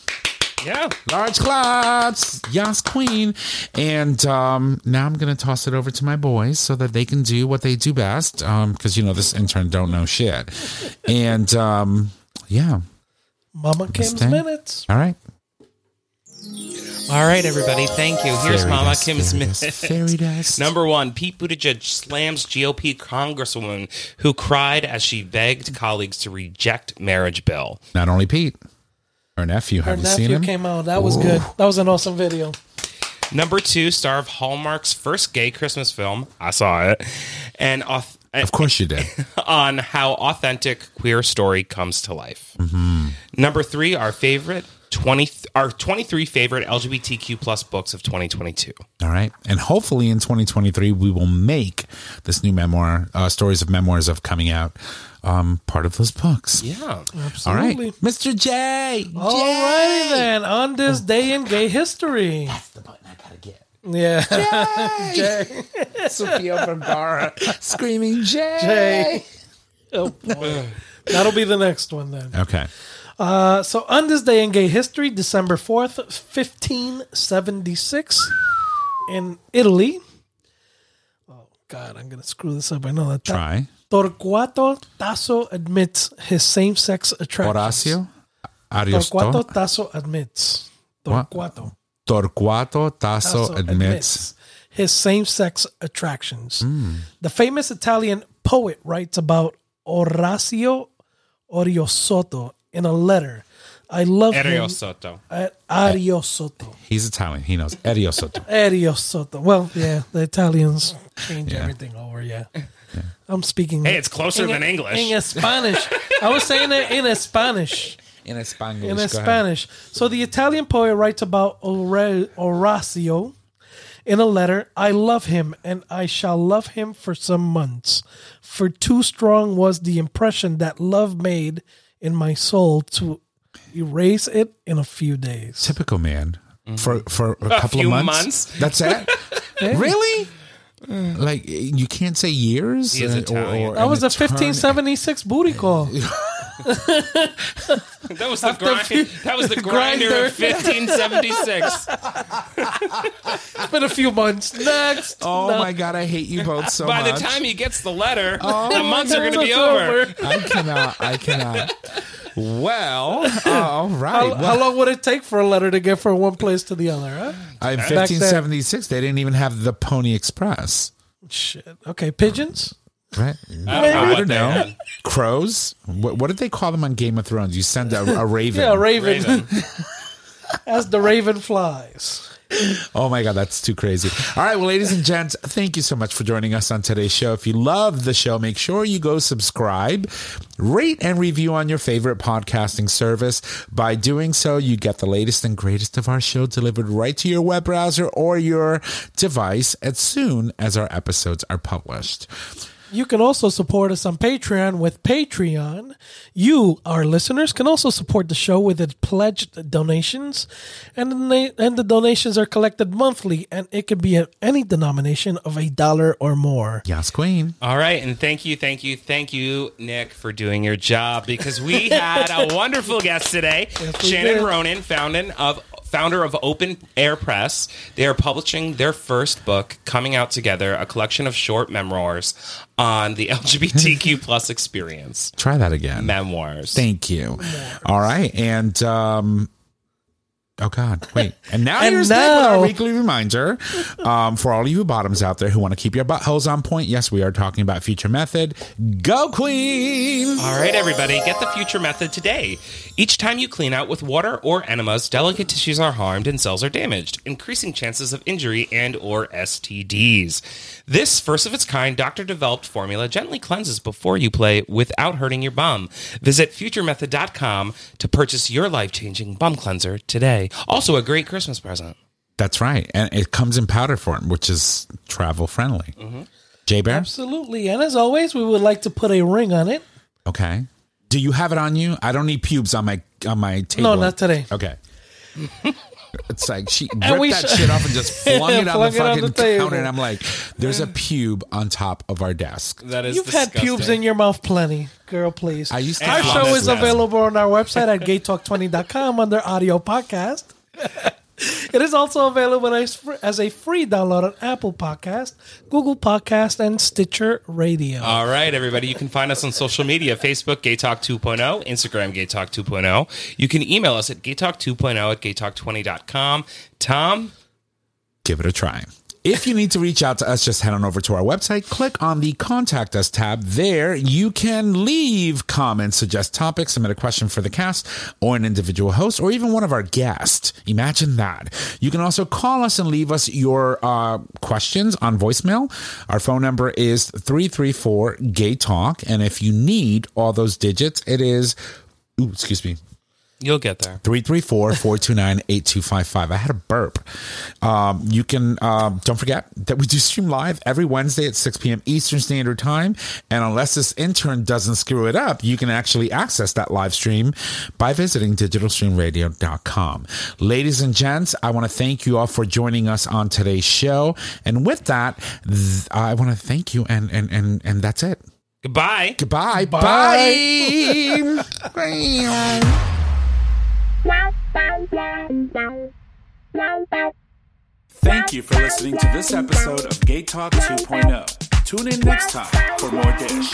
D: Yeah.
C: large claps. Yes, queen. And um, now I'm going to toss it over to my boys so that they can do what they do best. Because, you know, this intern don't know shit. And um, yeah.
A: Mama Kim's minutes.
C: All right.
D: All right, everybody. Thank you. Here's
C: Fairy
D: Mama
C: dust,
D: Kim's
C: fairy dust. Fairy dust.
D: Number one, Pete Buttigieg slams GOP congresswoman who cried as she begged colleagues to reject marriage bill.
C: Not only Pete, her nephew.
A: Her
C: Have you seen
A: nephew
C: him?
A: came out. That was good. That was an awesome video.
D: Number two, star of Hallmark's first gay Christmas film. I saw it. And auth-
C: Of course you did.
D: on how authentic queer story comes to life.
C: Mm-hmm.
D: Number three, our favorite twenty, our twenty three favorite LGBTQ plus books of twenty twenty two.
C: All right. And hopefully in 2023, we will make this new memoir, uh, Stories of Memoirs of Coming Out, um, part of those books.
D: Yeah, absolutely.
C: All right. Mr. J.
A: All righty then. On this day in gay history.
C: That's the button I gotta get.
A: Yeah. Jay.
C: Sofia Vergara screaming J.
A: Jay. Oh, boy. That'll be the next one then.
C: Okay.
A: Uh, so on this day in gay history, December 4th, 1576, in Italy. Oh, God, I'm going to screw this up. I know that.
C: Try.
A: Torquato Tasso admits his same sex attraction.
C: Horacio.
A: Torquato Tasso admits.
C: What?
A: Torquato
C: Torquato Tasso
A: Tasso
C: admits.
A: his same sex attractions.
C: Hmm.
A: The famous Italian poet writes about Orazio Oriosotto in a letter. I love him.
D: Soto.
A: Uh, Ariosotto.
C: He's Italian. He knows. Ariosto.
A: Ariosotto. Well, yeah, the Italians change
C: Yeah.
A: everything over. Yeah. I'm speaking.
D: Hey, it's closer
A: in,
D: than English.
A: In Spanish. I was saying it in Spanish.
C: In Spanish.
A: in
C: Go ahead.
A: Spanish. So the Italian poet writes about Ora- Horacio in a letter. I love him, and I shall love him for some months. For too strong was the impression that love made in my soul to erase it in a few days.
C: Typical man. For for a, couple
D: few
C: of months.
D: months.
C: That's it. really? Like you can't say years.
D: He is
C: Uh,
D: Italian.
A: That
C: an
A: was a 1576 booty call.
D: That was the grind,
A: few-
D: that was the grinder of 1576.
A: It's been a few months. Next.
C: Oh
A: No.
C: my god, I hate you both so
D: By
C: much.
D: By the time he gets the letter,
C: Oh
D: the months are going to be
A: It's
D: over.
C: I cannot. I cannot. Well, all right.
A: How,
C: Well,
A: how long would it take for a letter to get from one place to the other? Huh?
C: in 1576, they didn't even have the Pony Express,
A: Shit. Okay, pigeons.
C: Right?
D: I don't know
C: I don't know. Crows. What, what did they call them on Game of Thrones? You send a, a raven.
A: Yeah, raven.
D: Raven.
A: As the raven flies.
C: Oh my God, that's too crazy. All right, well, ladies and gents, thank you so much for joining us on today's show. If you love the show, make sure you go subscribe, rate, and review on your favorite podcasting service. By doing so, you get the latest and greatest of our show delivered right to your web browser or your device as soon as our episodes are published.
A: You can also support us on Patreon with Patreon. You, our listeners, can also support the show with its pledged donations, and the, and the donations are collected monthly, and it could be at any denomination of a dollar or more.
C: Yes, Queen.
D: All right, and thank you, thank you, thank you, Nick, for doing your job because we had a wonderful guest today,
A: Yes,
D: Shannon
A: did.
D: Ronan, founder of founder of Open Air Press. They are publishing their first book, coming out together, a collection of short memoirs on the LGBTQ plus experience.
C: Try that again.
D: Memoirs.
C: Thank you. All right. And um Oh God! Wait, and now
A: And
C: here's Nick with our weekly reminder um, for all of you bottoms out there who want to keep your buttholes on point. Yes, we are talking about Future Method. Go Queen!
D: All right, everybody, get the future method today. Each time you clean out with water or enemas, delicate tissues are harmed and cells are damaged, increasing chances of injury and or STDs. This first of its kind doctor developed formula gently cleanses before you play without hurting your bum. Visit futuremethod.com to purchase your life-changing bum cleanser today. Also a great Christmas present.
C: That's right, and it comes in powder form, which is travel friendly. Mm-hmm. J Bear,
A: Absolutely. And as always, we would like to put a ring on it.
C: okay. Do you have it on you? I don't need pubes on my on my table.
A: No, not today.
C: Okay. It's like she ripped
A: And we
C: that
A: sh-
C: shit off and just flung it on
A: Flung
C: the
A: it on
C: fucking
A: the table.
C: counter, and I'm like, "There's a pube on top of our desk."
D: That is
A: You've had pubes in your mouth plenty. Girl, please.
C: I used to
A: Our show is
C: with-
A: available on our website at gaytalk20.com under audio podcast. It is also available as, as a free download on Apple Podcast, Google Podcast, and Stitcher Radio.
D: All right, everybody. You can find us on social media Facebook, Gay Talk 2.0, Instagram, Gay Talk 2.0. You can email us at gaytalk2.0 at gaytalk20.com. Tom,
C: give it a try. If you need to reach out to us, just head on over to our website, click on the contact us tab. There you can leave comments, suggest topics, submit a question for the cast or an individual host or even one of our guests. Imagine that. You can also call us and leave us your uh, questions on voicemail. Our phone number is 334 Gay Talk. And if you need all those digits, it is, ooh, excuse me,
D: you'll get there.
C: 334-429-8255. I had a burp. Um, you can, um, don't forget that we do stream live every Wednesday at 6 p.m. Eastern Standard Time. And unless this intern doesn't screw it up, you can actually access that live stream by visiting digitalstreamradio.com. Ladies and gents, I want to thank you all for joining us on today's show. And with that, th- I want to thank you. And, and, and, and that's it.
D: Goodbye.
C: Goodbye.
A: Bye.
C: Bye.
B: Thank you for listening to this episode of Gay Talk 2.0. Tune in next time for more Dish.